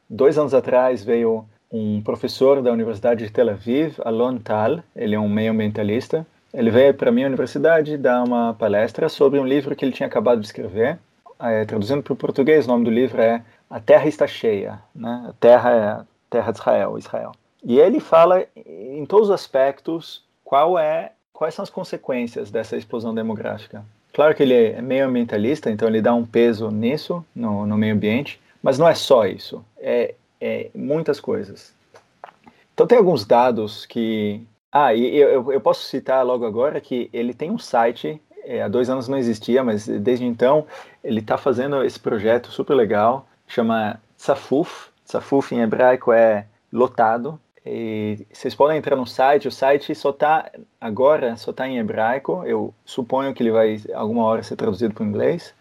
Dois anos atrás veio um professor da Universidade de Tel Aviv, Alon Tal, ele é um meio ambientalista. Ele veio para a minha universidade dar uma palestra sobre um livro que ele tinha acabado de escrever. É, traduzindo para o português, o nome do livro é A Terra Está Cheia. Né? A Terra é a Terra de Israel, Israel. E ele fala em todos os aspectos qual é quais são as consequências dessa explosão demográfica? Claro que ele é meio ambientalista, então ele dá um peso nisso, no, no meio ambiente, mas não é só isso, é, é muitas coisas. Então tem alguns dados que. Ah, e eu, eu posso citar logo agora que ele tem um site, é, há dois anos não existia, mas desde então ele está fazendo esse projeto super legal, chama Tsafuf. Tsafuf em hebraico é lotado, e vocês podem entrar no site, o site só está agora só está em hebraico. Eu suponho que ele vai alguma hora ser traduzido para o inglês,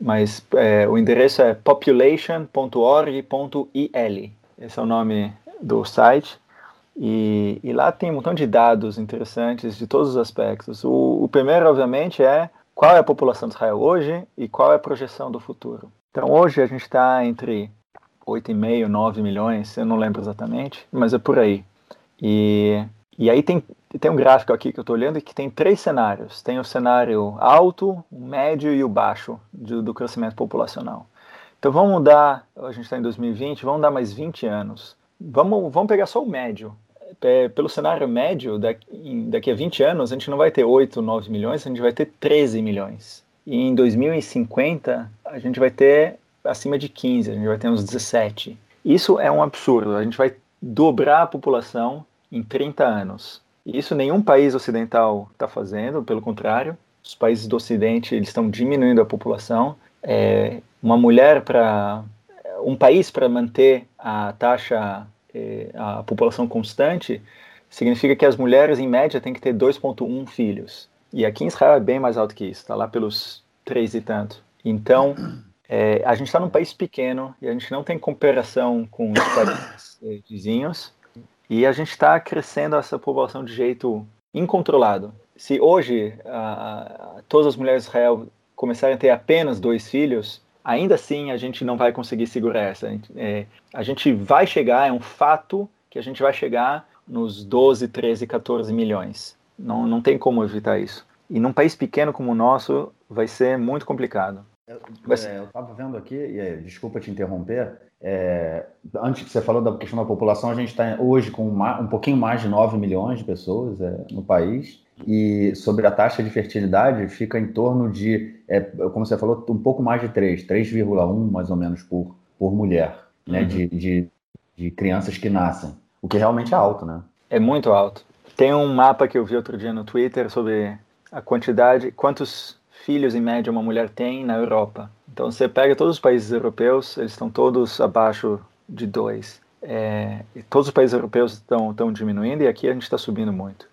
mas é, o endereço é population.org.il. Esse é o nome do site. E, e, lá tem um montão de dados interessantes de todos os aspectos. O, o primeiro, obviamente, é qual é a população de Israel hoje e qual é a projeção do futuro. Então, hoje a gente está entre 8,5, 9 milhões, eu não lembro exatamente, mas é por aí. E, e aí tem, tem um gráfico aqui que eu estou olhando que tem três cenários. Tem o cenário alto, o médio e o baixo do, crescimento populacional. Então vamos mudar, a gente está em 2020, vamos dar mais 20 anos. Vamos, vamos pegar só o médio. É, pelo cenário médio, daqui, daqui a 20 anos, a gente não vai ter 8, 9 milhões, a gente vai ter 13 milhões. E em 2050, a gente vai ter acima de 15, a gente vai ter uns 17. Isso é um absurdo. A gente vai dobrar a população em 30 anos. Isso nenhum país ocidental está fazendo, pelo contrário, os países do Ocidente eles estão diminuindo a população. É, uma mulher para um país para manter a taxa a população constante significa que as mulheres em média têm que ter 2,1 filhos. E aqui em Israel é bem mais alto que isso, está lá pelos três e tanto. Então é, a gente está num país pequeno e a gente não tem cooperação com os países é, vizinhos e a gente está crescendo essa população de jeito incontrolado. Se hoje todas as mulheres de Israel começarem a ter apenas dois filhos, ainda assim a gente não vai conseguir segurar essa. É, a gente vai chegar, é um fato que a gente vai chegar nos 12, 13, 14 milhões. Não, não tem como evitar isso. E num país pequeno como o nosso, vai ser muito complicado. Eu, é, estava vendo aqui, e desculpa te interromper, é, antes que você falou da questão da população, a gente está hoje com uma, um pouquinho mais de 9 milhões de pessoas é, no país, e sobre a taxa de fertilidade fica em torno de, é, como você falou, um pouco mais de 3, 3,1 mais ou menos por, por mulher, né, uhum. de, de, de crianças que nascem, o que realmente é alto, né? É muito alto. Tem um mapa que eu vi outro dia no Twitter sobre a quantidade, quantos filhos em média uma mulher tem na Europa. Então você pega todos os países europeus, eles estão todos abaixo de dois. É, todos os países europeus estão, estão diminuindo e aqui a gente está subindo muito.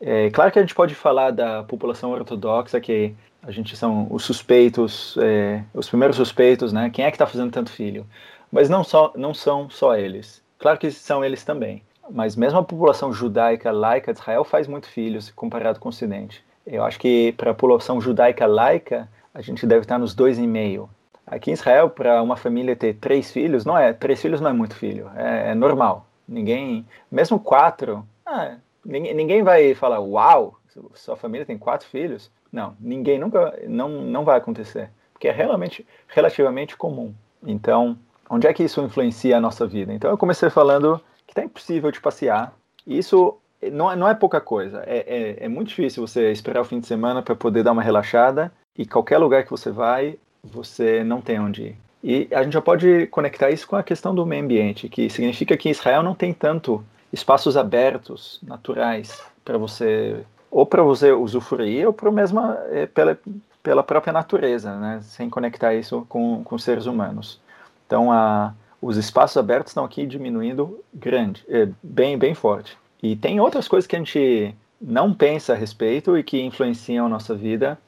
É claro que a gente pode falar da população ortodoxa, que a gente são os suspeitos, é, os primeiros suspeitos, né? Quem é que está fazendo tanto filho? Mas não, só, não são só eles. Claro que são eles também. Mas mesmo a população judaica laica de Israel faz muito filhos comparado com o Ocidente. Eu acho que para a população judaica laica, a gente deve estar nos dois e meio. Aqui em Israel, para uma família ter três filhos, não é três filhos não é muito filho, é, é normal. Ninguém, mesmo quatro, ah, ninguém, vai falar, uau, sua família tem quatro filhos. Não, ninguém nunca, não, não vai acontecer, porque é realmente, relativamente comum. Então, onde é que isso influencia a nossa vida? Então, eu comecei falando que está impossível de passear. Isso não é, não é pouca coisa. É, é, é muito difícil você esperar o fim de semana para poder dar uma relaxada e qualquer lugar que você vai, você não tem onde ir. E a gente já pode conectar isso com a questão do meio ambiente, que significa que Israel não tem tanto espaços abertos, naturais, para você ou para você usufruir ou para mesmo é, pela, pela própria natureza, né? sem conectar isso com, com seres humanos. Então, a, os espaços abertos estão aqui diminuindo grande, é, bem, bem forte. E tem outras coisas que a gente não pensa a respeito e que influenciam a nossa vida.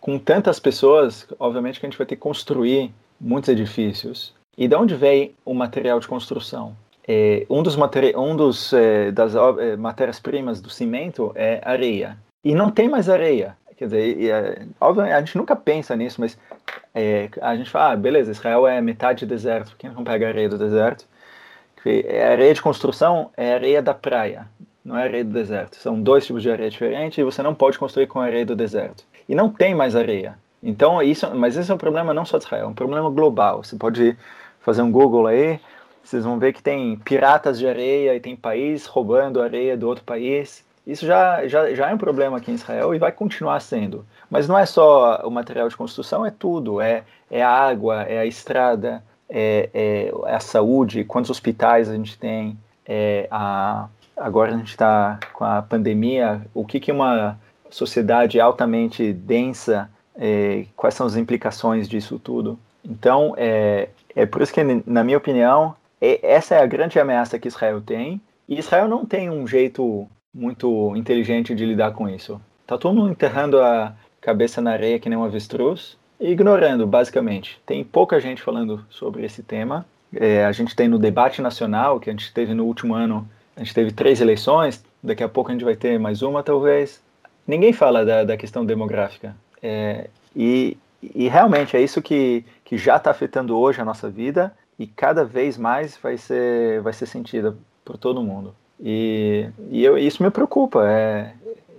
Com tantas pessoas, obviamente que a gente vai ter que construir muitos edifícios. E de onde vem o material de construção? É, um dos, materi um dos é, das é, matérias-primas do cimento é areia. E não tem mais areia. Quer dizer, e, é, a gente nunca pensa nisso, mas é, a gente fala, ah, beleza, Israel é metade deserto, quem não pega areia do deserto? A areia de construção é areia da praia, não é areia do deserto. São dois tipos de areia diferentes e você não pode construir com areia do deserto. E não tem mais areia. Então, isso, mas esse é um problema não só de Israel, é um problema global. Você pode fazer um Google aí, vocês vão ver que tem piratas de areia e tem país roubando areia do outro país. Isso já, já, já é um problema aqui em Israel e vai continuar sendo. Mas não é só o material de construção, é tudo. É, é a água, é a estrada, é, é, a saúde, quantos hospitais a gente tem. É a, agora a gente está com a pandemia, o que, que uma sociedade altamente densa, é, quais são as implicações disso tudo. Então, é, é por isso que, na minha opinião, essa é a grande ameaça que Israel tem, e Israel não tem um jeito muito inteligente de lidar com isso. Tá todo mundo enterrando a cabeça na areia que nem um avestruz e ignorando, basicamente. Tem pouca gente falando sobre esse tema. É, a gente tem no debate nacional, que a gente teve no último ano, a gente teve três eleições, daqui a pouco a gente vai ter mais uma, talvez. Ninguém fala da, da questão demográfica. É, e, e realmente é isso que, que já está afetando hoje a nossa vida e cada vez mais vai ser, vai ser sentida por todo mundo. E, e eu, isso me preocupa. É,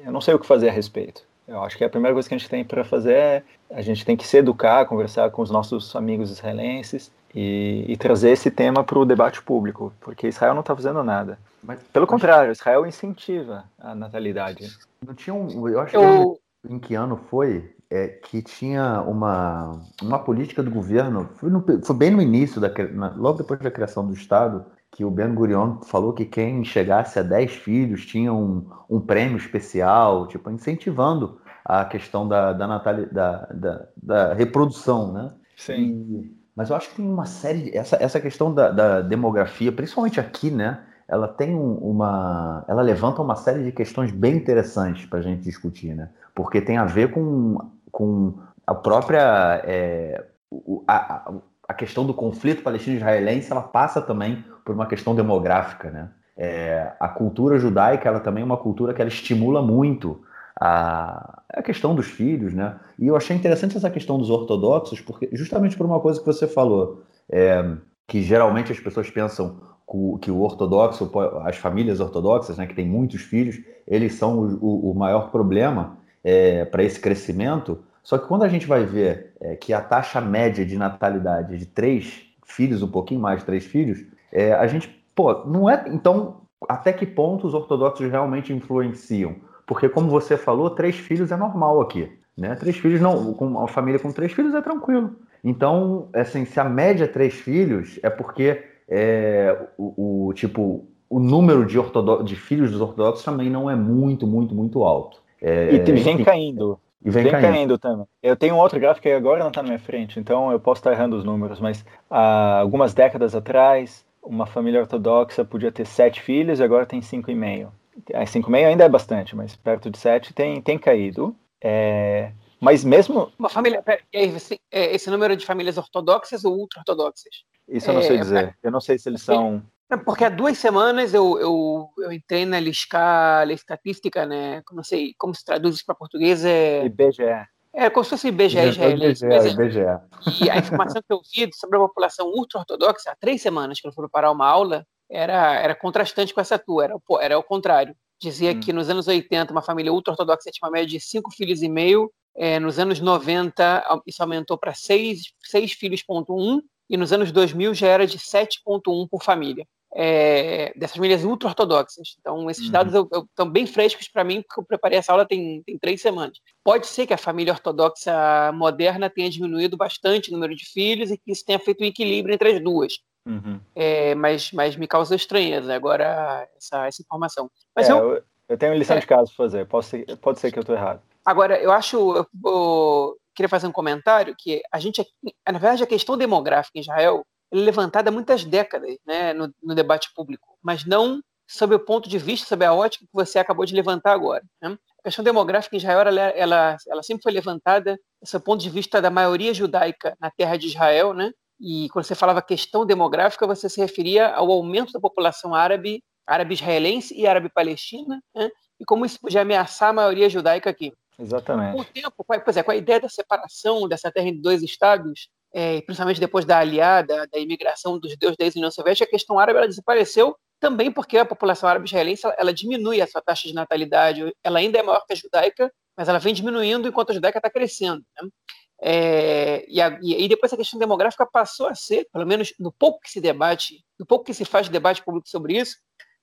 eu não sei o que fazer a respeito. Eu acho que a primeira coisa que a gente tem para fazer é a gente tem que se educar, conversar com os nossos amigos israelenses e, e trazer esse tema para o debate público, porque Israel não está fazendo nada. Mas, Pelo mas... contrário, Israel incentiva a natalidade. Não tinha um, eu acho eu... que em que ano foi é, que tinha uma, uma política do governo, foi, no, foi bem no início, da, na, logo depois da criação do Estado, que o Ben Gurion falou que quem chegasse a 10 filhos tinha um, um prêmio especial, tipo, incentivando a questão da, da, natali, da, da, da reprodução, né? Sim. E, mas eu acho que tem uma série, essa, essa questão da, da demografia, principalmente aqui, né? Ela tem uma, ela levanta uma série de questões bem interessantes para a gente discutir, né? Porque tem a ver com, com a própria é, a, a questão do conflito palestino-israelense, ela passa também por uma questão demográfica, né? É, a cultura judaica, ela também é uma cultura que ela estimula muito a, a questão dos filhos, né? E eu achei interessante essa questão dos ortodoxos, porque justamente por uma coisa que você falou, é, que geralmente as pessoas pensam que o ortodoxo, as famílias ortodoxas, né, que têm muitos filhos, eles são o, o maior problema é, para esse crescimento. Só que quando a gente vai ver é, que a taxa média de natalidade é de três filhos, um pouquinho mais de três filhos, é, a gente, pô, não é. Então, até que ponto os ortodoxos realmente influenciam? Porque, como você falou, três filhos é normal aqui. Né? Três filhos, não, com uma família com três filhos é tranquilo. Então, assim, se a média é três filhos, é porque é, o, o, tipo o número de, de filhos dos ortodoxos também não é muito, muito, muito alto. É, e vem caindo. E vem, vem caindo. caindo. também. Eu tenho um outro gráfico que agora não está na minha frente, então eu posso estar errando os números, mas há algumas décadas atrás, uma família ortodoxa podia ter sete filhos e agora tem cinco e meio. Cinco e meio ainda é bastante, mas perto de sete tem, tem caído. É, mas mesmo. Uma família. Esse, é, esse número de famílias ortodoxas ou ultra-ortodoxas? Isso eu não sei é, dizer. Eu não sei se eles são É porque há duas semanas eu, eu, eu entrei na Lisca, estatística, né? Não sei como se traduz isso para português. É... IBGE. É como se fosse IBGE israelense. IBGE, IBGE. E a informação que eu vi sobre a população ultra-ortodoxa há três semanas que eu fui preparar uma aula era, era contrastante com essa tua, era, era o contrário. Dizia hum. que nos anos 80 uma família ultra-ortodoxa tinha uma média de cinco filhos e meio, é, nos anos 90 isso aumentou para seis, seis filhos, ponto um, e nos anos 2000 já era de 7,1 por família é, dessas famílias ultra-ortodoxas. Então, esses uhum. dados estão bem frescos para mim, porque eu preparei essa aula tem, tem três semanas. Pode ser que a família ortodoxa moderna tenha diminuído bastante o número de filhos e que isso tenha feito um equilíbrio entre as duas. Uhum. É, mas, mas me causa estranheza agora essa, essa informação. Mas é, eu, eu, tenho lição é. de caso para fazer, pode ser, pode ser que eu estou errado. Agora, eu acho. Eu, eu, queria fazer um comentário que a gente, na verdade, a questão demográfica em Israel levantada há muitas décadas né, no, no, debate público, mas não sob o ponto de vista, sob a ótica que você acabou de levantar agora. Né? A questão demográfica em Israel ela, ela, ela sempre foi levantada sob o ponto de vista da maioria judaica na terra de Israel, né? e quando você falava questão demográfica, você se referia ao aumento da população árabe, árabe-israelense e árabe-palestina, né? e como isso podia ameaçar a maioria judaica aqui. Exatamente. Com o tempo, pois é, com a ideia da separação dessa terra em dois estados, é, principalmente depois da aliada, da imigração dos judeus da União Soviética, a questão árabe ela desapareceu também porque a população árabe israelense ela, ela diminui a sua taxa de natalidade. Ela ainda é maior que a judaica, mas ela vem diminuindo enquanto a judaica está crescendo. Né? É, e, a, e, depois a questão demográfica passou a ser, pelo menos no pouco que se debate, no pouco que se faz de debate público sobre isso,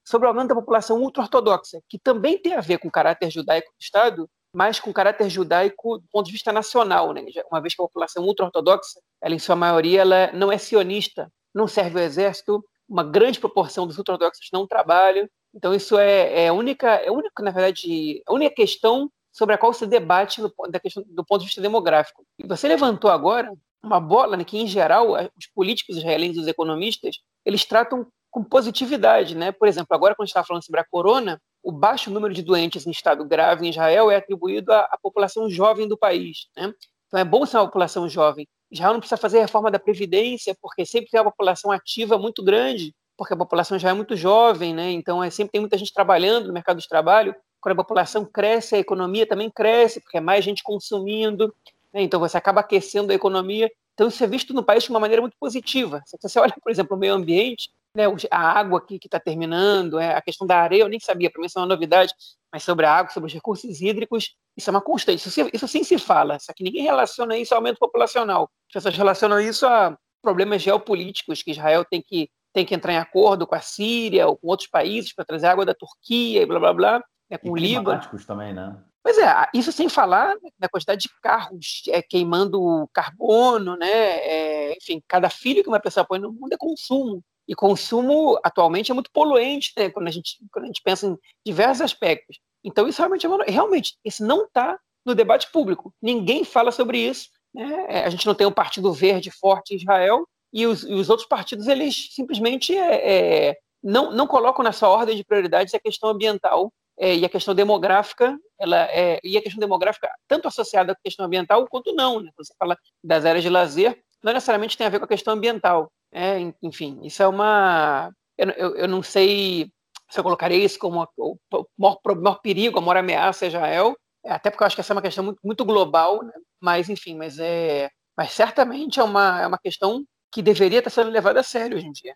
sobre o aumento da população ultra-ortodoxa, que também tem a ver com o caráter judaico do Estado, mas com caráter judaico do ponto de vista nacional, né? uma vez que a população ultra-ortodoxa, ela em sua maioria, ela não é sionista, não serve o exército, uma grande proporção dos ultra-ortodoxos não trabalham, então isso é, é, única, é única, na verdade, a única questão sobre a qual se debate no, da questão, do ponto de vista demográfico. E você levantou agora uma bola né, que, em geral, os políticos israelenses, os economistas, eles tratam com positividade, né? Por exemplo, agora quando a gente está falando sobre a corona, o baixo número de doentes em estado grave em Israel é atribuído à, à população jovem do país, né? Então é bom ser uma população jovem. Israel não precisa fazer reforma da previdência, porque sempre tem uma população ativa muito grande, porque a população já é muito jovem, né? Então é sempre tem muita gente trabalhando no mercado de trabalho. Quando a população cresce, a economia também cresce, porque é mais gente consumindo. Né? Então você acaba aquecendo a economia. Então isso é visto no país de uma maneira muito positiva. Se você [laughs] olha, por exemplo, o meio ambiente, né, a água aqui que está terminando, é, a questão da areia, eu nem sabia, para mim isso é uma novidade, mas sobre a água, sobre os recursos hídricos, isso é uma constante, isso, isso sim se fala, só que ninguém relaciona isso ao aumento populacional. As pessoas relacionam isso a problemas geopolíticos, que Israel tem que, tem que entrar em acordo com a Síria ou com outros países para trazer água da Turquia e blá blá blá, né, com e o Líbano. também, né? Pois é, isso sem falar na quantidade de carros é, queimando carbono, né? É, enfim, cada filho que uma pessoa põe no mundo é consumo. E consumo atualmente é muito poluente, né? quando, a gente, quando a gente pensa em diversos aspectos. Então, isso realmente, é realmente isso não está no debate público. Ninguém fala sobre isso. Né? É, a gente não tem um partido verde forte em Israel e os, e os outros partidos eles simplesmente é, é, não, não colocam na sua ordem de prioridades a questão ambiental é, e a questão demográfica, ela é, e a questão demográfica tanto associada à questão ambiental quanto não. Né? Quando você fala das áreas de lazer, não necessariamente tem a ver com a questão ambiental. É, enfim, isso é uma. Eu, eu, eu, não sei se eu colocaria isso como o maior, maior perigo, a maior ameaça a Israel, é, até porque eu acho que essa é uma questão muito, muito global, né? mas enfim, mas é. Mas certamente é uma, é uma questão que deveria estar sendo levada a sério hoje em dia.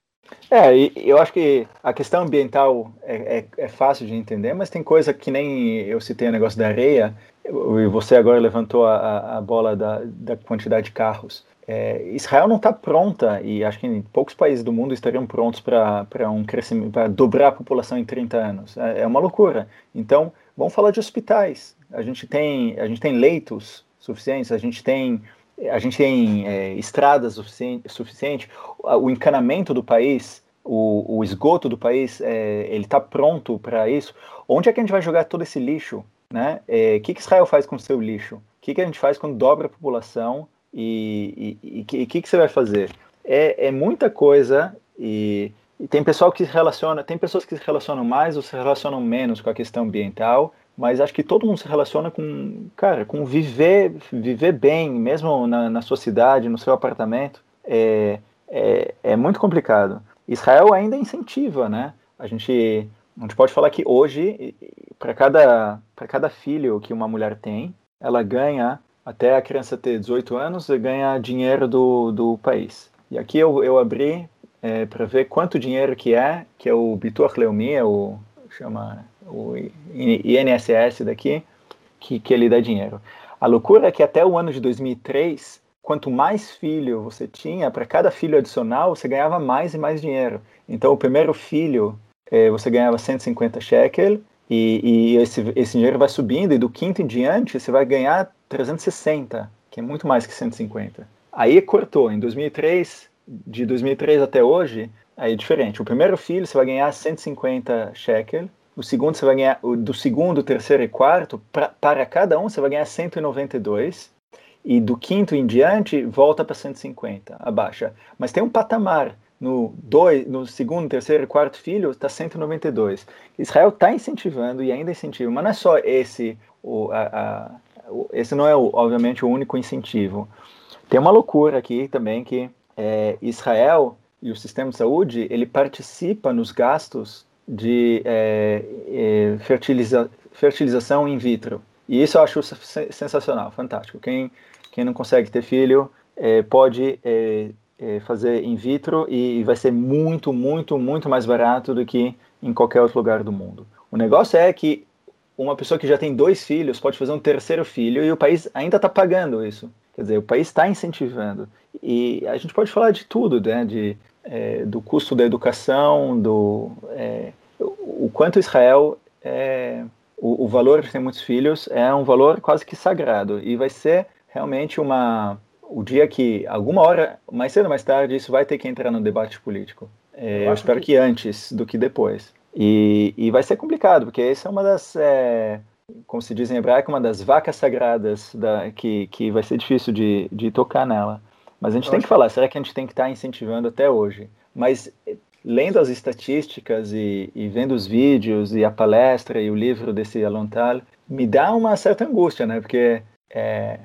É, eu acho que a questão ambiental é, é, é, fácil de entender, mas tem coisa que nem eu citei o negócio da areia, e você agora levantou a, a bola da, da quantidade de carros. É, Israel não está pronta, e acho que poucos países do mundo estariam prontos para um crescimento, para dobrar a população em 30 anos. É, é, uma loucura. Então, vamos falar de hospitais. A gente tem, a gente tem leitos suficientes, a gente tem, a gente tem é, estradas suficiente, suficiente, o encanamento do país, o, o esgoto do país, é, ele está pronto para isso. Onde é que a gente vai jogar todo esse lixo? Né? O é, que, que Israel faz com o seu lixo? O que, que a gente faz quando dobra a população? E o que, que, você vai fazer? É, é muita coisa e, e, tem pessoal que se relaciona, tem pessoas que se relacionam mais ou se relacionam menos com a questão ambiental, mas acho que todo mundo se relaciona com, cara, com viver, viver bem, mesmo na, na sua cidade, no seu apartamento, é, é, é muito complicado. Israel ainda incentiva, né? A gente, a gente pode falar que hoje, para cada, cada filho que uma mulher tem, ela ganha, até a criança ter 18 anos, ganha dinheiro do, do país. E aqui eu, eu abri é, para ver quanto dinheiro que é, que é o Bitur Leumi, é o, chama o INSS daqui, que, que ele dá dinheiro. A loucura é que até o ano de 2003, quanto mais filho você tinha, para cada filho adicional, você ganhava mais e mais dinheiro. Então, o primeiro filho, é, você ganhava 150 shekel, e, e esse, esse dinheiro vai subindo, e do quinto em diante, você vai ganhar 360, que é muito mais que 150. Aí cortou. Em 2003, de 2003 até hoje, aí é diferente. O primeiro filho você vai ganhar 150 shekel, o segundo você vai ganhar, do segundo, terceiro e quarto, pra, para cada um você vai ganhar 192, e do quinto em diante volta para 150, abaixa. Mas tem um patamar. No, dois, no segundo, terceiro e quarto filho está 192. Israel está incentivando e ainda incentiva, mas não é só esse, o, a, a, esse não é, obviamente, o único incentivo. Tem uma loucura aqui também que é, Israel e o sistema de saúde ele participa nos gastos de é, é, fertiliza, fertilização in vitro. E isso eu acho sensacional, fantástico. Quem, quem não consegue ter filho é, pode é, é, fazer in vitro e vai ser muito, muito, muito mais barato do que em qualquer outro lugar do mundo. O negócio é que uma pessoa que já tem dois filhos pode fazer um terceiro filho e o país ainda está pagando isso. Quer dizer, o país está incentivando. E a gente pode falar de tudo, né? De, é, do custo da educação, do é, o quanto Israel é, o, o, valor de ter muitos filhos é um valor quase que sagrado e vai ser realmente uma o dia que alguma hora mais cedo ou mais tarde isso vai ter que entrar no debate político. É, eu, eu espero que... que... antes do que depois. E, e vai ser complicado porque essa é uma das é, como se diz em hebraico, uma das vacas sagradas da, que, que vai ser difícil de, de tocar nela. Mas a gente Eu tem que falar, será que a gente tem que estar tá incentivando até hoje? Mas eh, lendo as estatísticas e, e, vendo os vídeos e a palestra e o livro desse Alontal, me dá uma certa angústia, né? Porque é,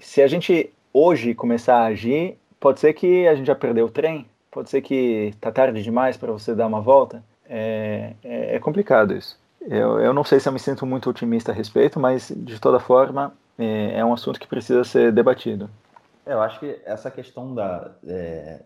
se a gente hoje começar a agir, pode ser que a gente já perdeu o trem, pode ser que está tarde demais para você dar uma volta. É, é, é complicado isso. Eu, eu não sei se eu me sinto muito otimista a respeito, mas de toda forma é, é um assunto que precisa ser debatido. É, eu acho que essa questão da. É,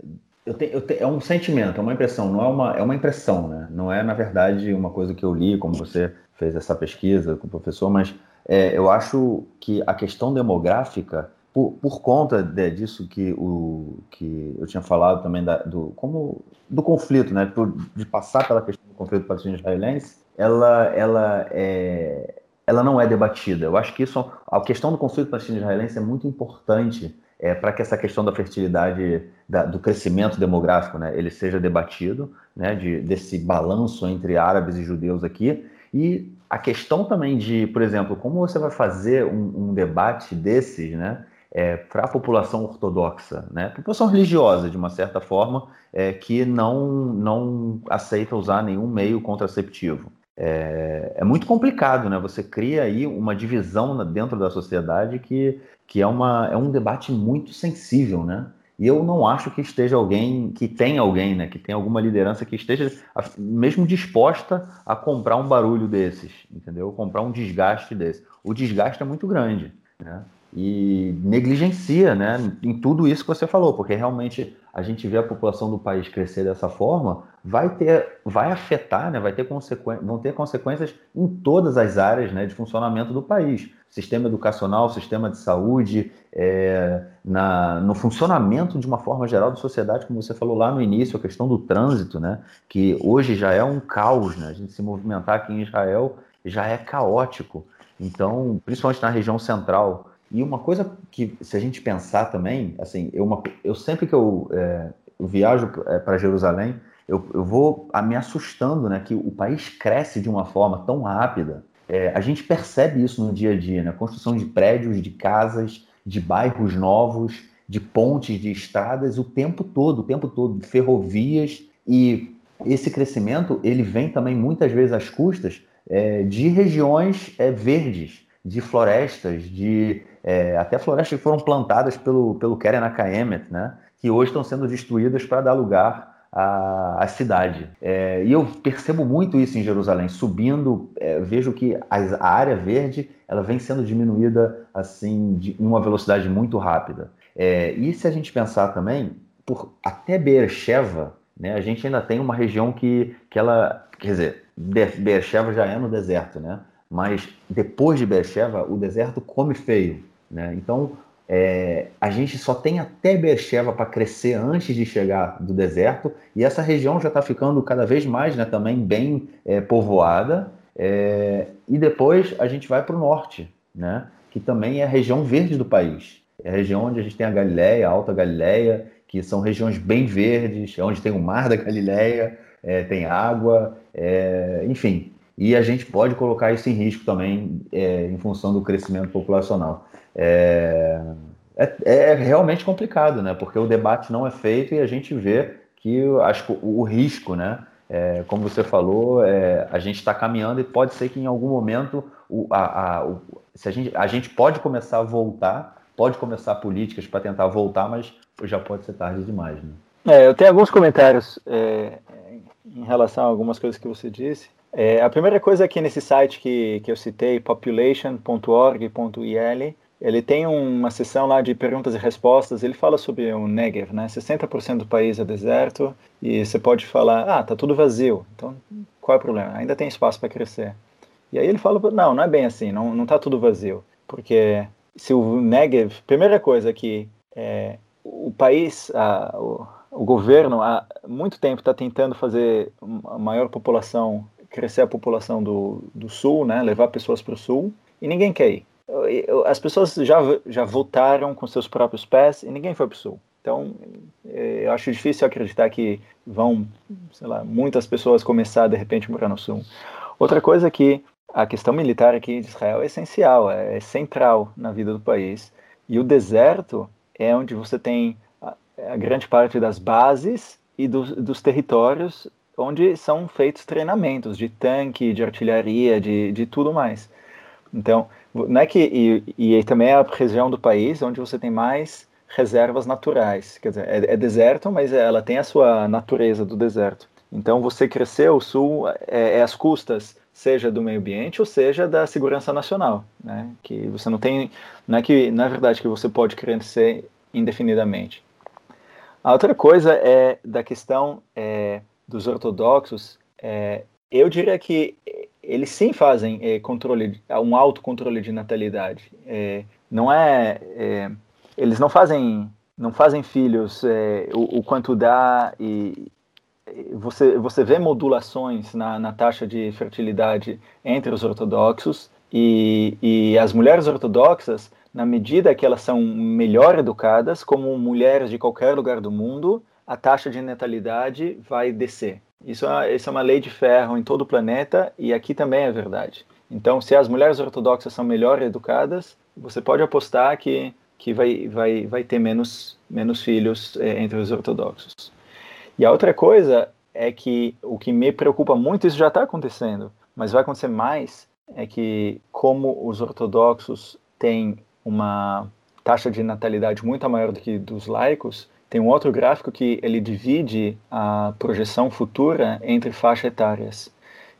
eu te, eu te, é um sentimento, é uma impressão, não é uma, é uma impressão, né? Não é, na verdade, uma coisa que eu li, como você fez essa pesquisa com o professor, mas é, eu acho que a questão demográfica, por, por conta de, disso que, o, que eu tinha falado também da, do, como, do conflito, né? De passar pela questão do conflito palestino-israelense, ela, ela, é, ela não é debatida. Eu acho que isso, a questão do conflito palestino-israelense é muito importante é, para que essa questão da fertilidade, da, do crescimento demográfico, né, ele seja debatido, né, de, desse balanço entre árabes e judeus aqui. E a questão também de, por exemplo, como você vai fazer um, um debate desses, né, é, para a população ortodoxa, né? população religiosa, de uma certa forma, é, que não, não aceita usar nenhum meio contraceptivo é, é, muito complicado, né? Você cria aí uma divisão dentro da sociedade que, que é, uma, é um debate muito sensível, né? E eu não acho que esteja alguém, que tem alguém, né? Que tem alguma liderança que esteja mesmo disposta a comprar um barulho desses, entendeu? Comprar um desgaste desse. O desgaste é muito grande, né? E negligencia, né? Em tudo isso que você falou, porque realmente a gente vê a população do país crescer dessa forma, vai ter, vai afetar, né, vai ter vão ter consequências em todas as áreas né, de funcionamento do país. Sistema educacional, sistema de saúde, é, na, no funcionamento de uma forma geral da sociedade, como você falou lá no início, a questão do trânsito, né, que hoje já é um caos, né, a gente se movimentar aqui em Israel já é caótico. Então, principalmente na região central, e uma coisa que, se a gente pensar também, assim, eu, uma, eu sempre que eu, é, eu viajo é, para Jerusalém, eu, eu vou me assustando, né, que o país cresce de uma forma tão rápida. É, a gente percebe isso no dia a dia, né? Construção de prédios, de casas, de bairros novos, de pontes, de estradas, o tempo todo, o tempo todo, ferrovias e esse crescimento ele vem também muitas vezes às custas é, de regiões é, verdes, de florestas, de é, até florestas que foram plantadas pelo, pelo Keren Akaemet, né, que hoje estão sendo destruídas para dar lugar a cidade. É, e eu percebo muito isso em Jerusalém. Subindo, é, vejo que a, a, área verde ela vem sendo diminuída assim de, em uma velocidade muito rápida. É, e se a gente pensar também, por até Beersheba, né, a gente ainda tem uma região que, que ela, quer dizer, Beersheba já é no deserto, né? Mas depois de Beersheba, o deserto come feio, né? Então é, a gente só tem até Beersheba para crescer antes de chegar do deserto, e essa região já está ficando cada vez mais né, também bem é, povoada. É, e depois a gente vai para o norte, né, que também é a região verde do país. É a região onde a gente tem a Galileia, a Alta Galileia, que são regiões bem verdes, é onde tem o Mar da Galileia, é, tem água, é, enfim. E a gente pode colocar isso em risco também é, em função do crescimento populacional. É, é, é, realmente complicado, né? Porque o debate não é feito e a gente vê que acho que o, o risco, né? É, como você falou, é, a gente está caminhando e pode ser que em algum momento o, a, a, o, se a, gente, a gente pode começar a voltar, pode começar políticas para tentar voltar, mas já pode ser tarde demais. Né? É, eu tenho alguns comentários é, em relação a algumas coisas que você disse. É, a primeira coisa aqui nesse site que, que eu citei, population.org.il, ele tem uma seção lá de perguntas e respostas, ele fala sobre o Negev, né? 60% do país é deserto e você pode falar, ah, tá tudo vazio, então qual é o problema? Ainda tem espaço para crescer. E aí ele fala, não, não é bem assim, não, não tá tudo vazio, porque se o Negev, primeira coisa que é, o país, a, o, o governo há muito tempo está tentando fazer a maior população, crescer a população do, do sul, né, levar pessoas para o sul, e ninguém quer ir as pessoas já, já votaram com seus próprios pés e ninguém foi para o sul. Então, é, eu acho difícil acreditar que vão, sei lá, muitas pessoas começar de repente a morar no sul. Outra coisa é que a questão militar aqui de Israel é essencial, é, é central na vida do país. E o deserto é onde você tem a, a grande parte das bases e dos, dos territórios onde são feitos treinamentos de tanque, de artilharia, de, de tudo mais. Então, não é que e, e também é a região do país onde você tem mais reservas naturais. Quer dizer, é, é, deserto, mas ela tem a sua natureza do deserto. Então, você crescer o sul é, é as custas, seja do meio ambiente ou seja da segurança nacional, né? Que você não tem, não é que na é verdade que você pode crescer indefinidamente. A outra coisa é da questão é, dos ortodoxos. É, eu diria que eles sim fazem é, controle, um autocontrole de natalidade. É, não é, é, eles não fazem, não fazem filhos é, o, o, quanto dá e você, você vê modulações na, na taxa de fertilidade entre os ortodoxos e, e as mulheres ortodoxas, na medida que elas são melhor educadas, como mulheres de qualquer lugar do mundo, a taxa de natalidade vai descer. Isso é, isso é uma lei de ferro em todo o planeta e aqui também é verdade. Então, se as mulheres ortodoxas são melhor educadas, você pode apostar que, que vai, vai, vai ter menos, menos filhos é, entre os ortodoxos. E a outra coisa é que o que me preocupa muito, isso já está acontecendo, mas vai acontecer mais, é que como os ortodoxos têm uma taxa de natalidade muito maior do que dos laicos, tem um outro gráfico que ele divide a projeção futura entre faixas etárias.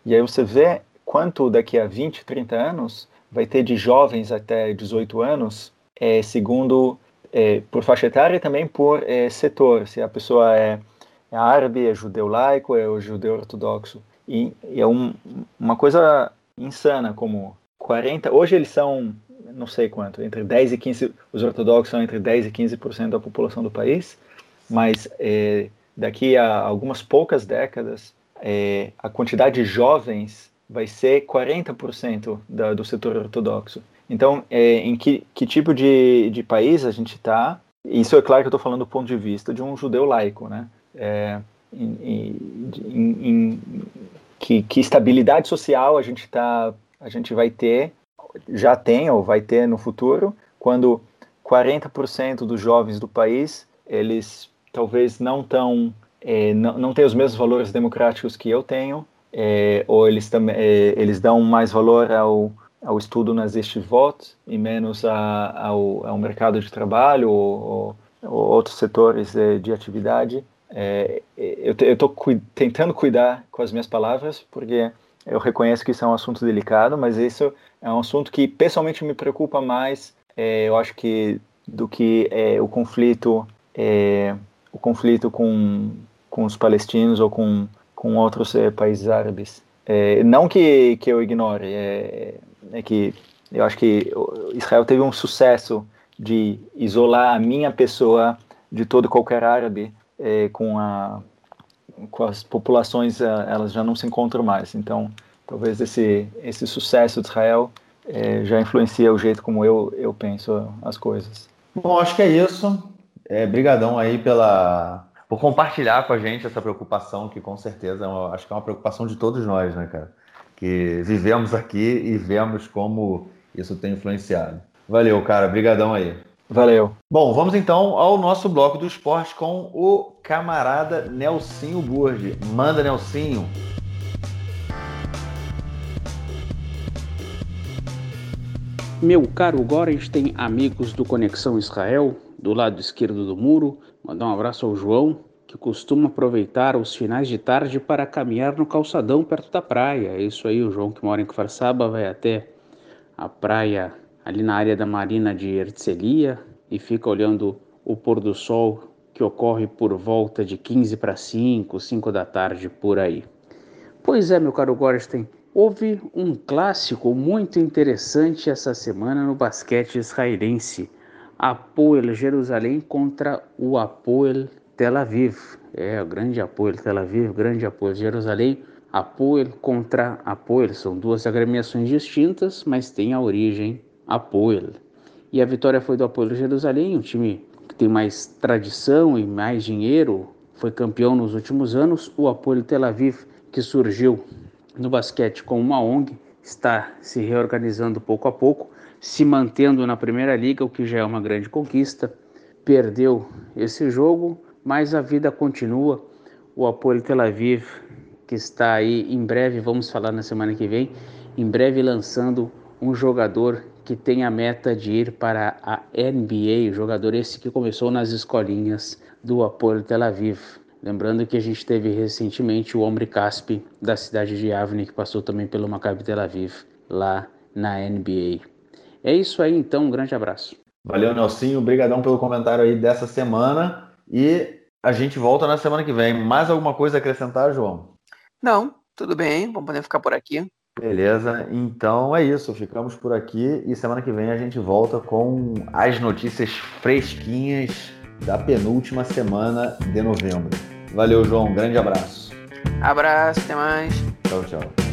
E aí você vê quanto daqui a 20, 30 anos vai ter de jovens até 18 anos, é, segundo é, por faixa etária e também por é, setor, se a pessoa é, é árabe, é judeu laico, é judeu ortodoxo. E, e é um, uma coisa insana como 40, hoje eles são não sei quanto, entre 10 e 15, os ortodoxos são entre 10 e 15% da população do país, mas é, daqui a algumas poucas décadas, é, a quantidade de jovens vai ser 40% da, do setor ortodoxo. Então, é, em que, que tipo de, de país a gente está? Isso é claro que eu estou falando do ponto de vista de um judeu laico, né? É, em, em, em, que, que estabilidade social a gente tá, a gente vai ter, já tem ou vai ter no futuro, quando 40% dos jovens do país eles talvez não tão é, não, não tem os mesmos valores democráticos que eu tenho, é, ou eles também é, eles dão mais valor ao, ao estudo nazista de voto e menos a, ao, ao mercado de trabalho ou, ou, ou outros setores é, de atividade. É, eu estou cu tentando cuidar com as minhas palavras, porque eu reconheço que isso é um assunto delicado, mas isso é um assunto que pessoalmente me preocupa mais, eu acho que do que o conflito, o conflito com, com os palestinos ou com, com outros é, países árabes. É, não que, que eu ignore, é, é que eu acho que Israel teve um sucesso de isolar a minha pessoa de todo qualquer árabe é, com a com as populações elas já não se encontram mais. Então talvez esse esse sucesso de Israel é, já influencia o jeito como eu eu penso as coisas. Bom acho que é isso é brigadão aí pela por compartilhar com a gente essa preocupação que com certeza é acho que é uma preocupação de todos nós né cara que vivemos aqui e vemos como isso tem influenciado valeu cara brigadão aí Valeu. Bom, vamos então ao nosso bloco do esporte com o camarada Nelsinho Burge. Manda, Nelsinho. Meu caro Gorenstein, amigos do Conexão Israel, do lado esquerdo do muro, mandar um abraço ao João, que costuma aproveitar os finais de tarde para caminhar no calçadão perto da praia. É isso aí, o João que mora em Kfarsaba vai até a praia ali na área da Marina de Herzliya e fica olhando o pôr do sol que ocorre por volta de 15 para 5, 5 da tarde por aí. Pois é, meu caro Gorstein, houve um clássico muito interessante essa semana no basquete israelense. Apoel Jerusalém contra o Apoel Tel Aviv. É, o grande Apoel Tel Aviv, grande Apoel Jerusalém. Apoel contra Apoel, são duas agremiações distintas, mas têm a origem Apoel. E a vitória foi do Apoio Jerusalém, um time que tem mais tradição e mais dinheiro, foi campeão nos últimos anos. O Apoio Tel Aviv, que surgiu no basquete como uma ONG, está se reorganizando pouco a pouco, se mantendo na Primeira Liga, o que já é uma grande conquista. Perdeu esse jogo, mas a vida continua. O Apoio Tel Aviv, que está aí em breve, vamos falar na semana que vem, em breve lançando um jogador que tem a meta de ir para a NBA, jogador esse que começou nas escolinhas do Apoio Tel Aviv. Lembrando que a gente teve recentemente o Omri Caspi da cidade de Avni, que passou também pelo Maccabi Tel Aviv, lá na NBA. É isso aí então, um grande abraço. Valeu, Nelsinho, obrigadão pelo comentário aí dessa semana e a gente volta na semana que vem. Mais alguma coisa a acrescentar, João? Não, tudo bem, vamos poder ficar por aqui. Beleza, então é isso. Ficamos por aqui e semana que vem a gente volta com as notícias fresquinhas da penúltima semana de novembro. Valeu, João. grande abraço. Abraço, até mais. Tchau, tchau.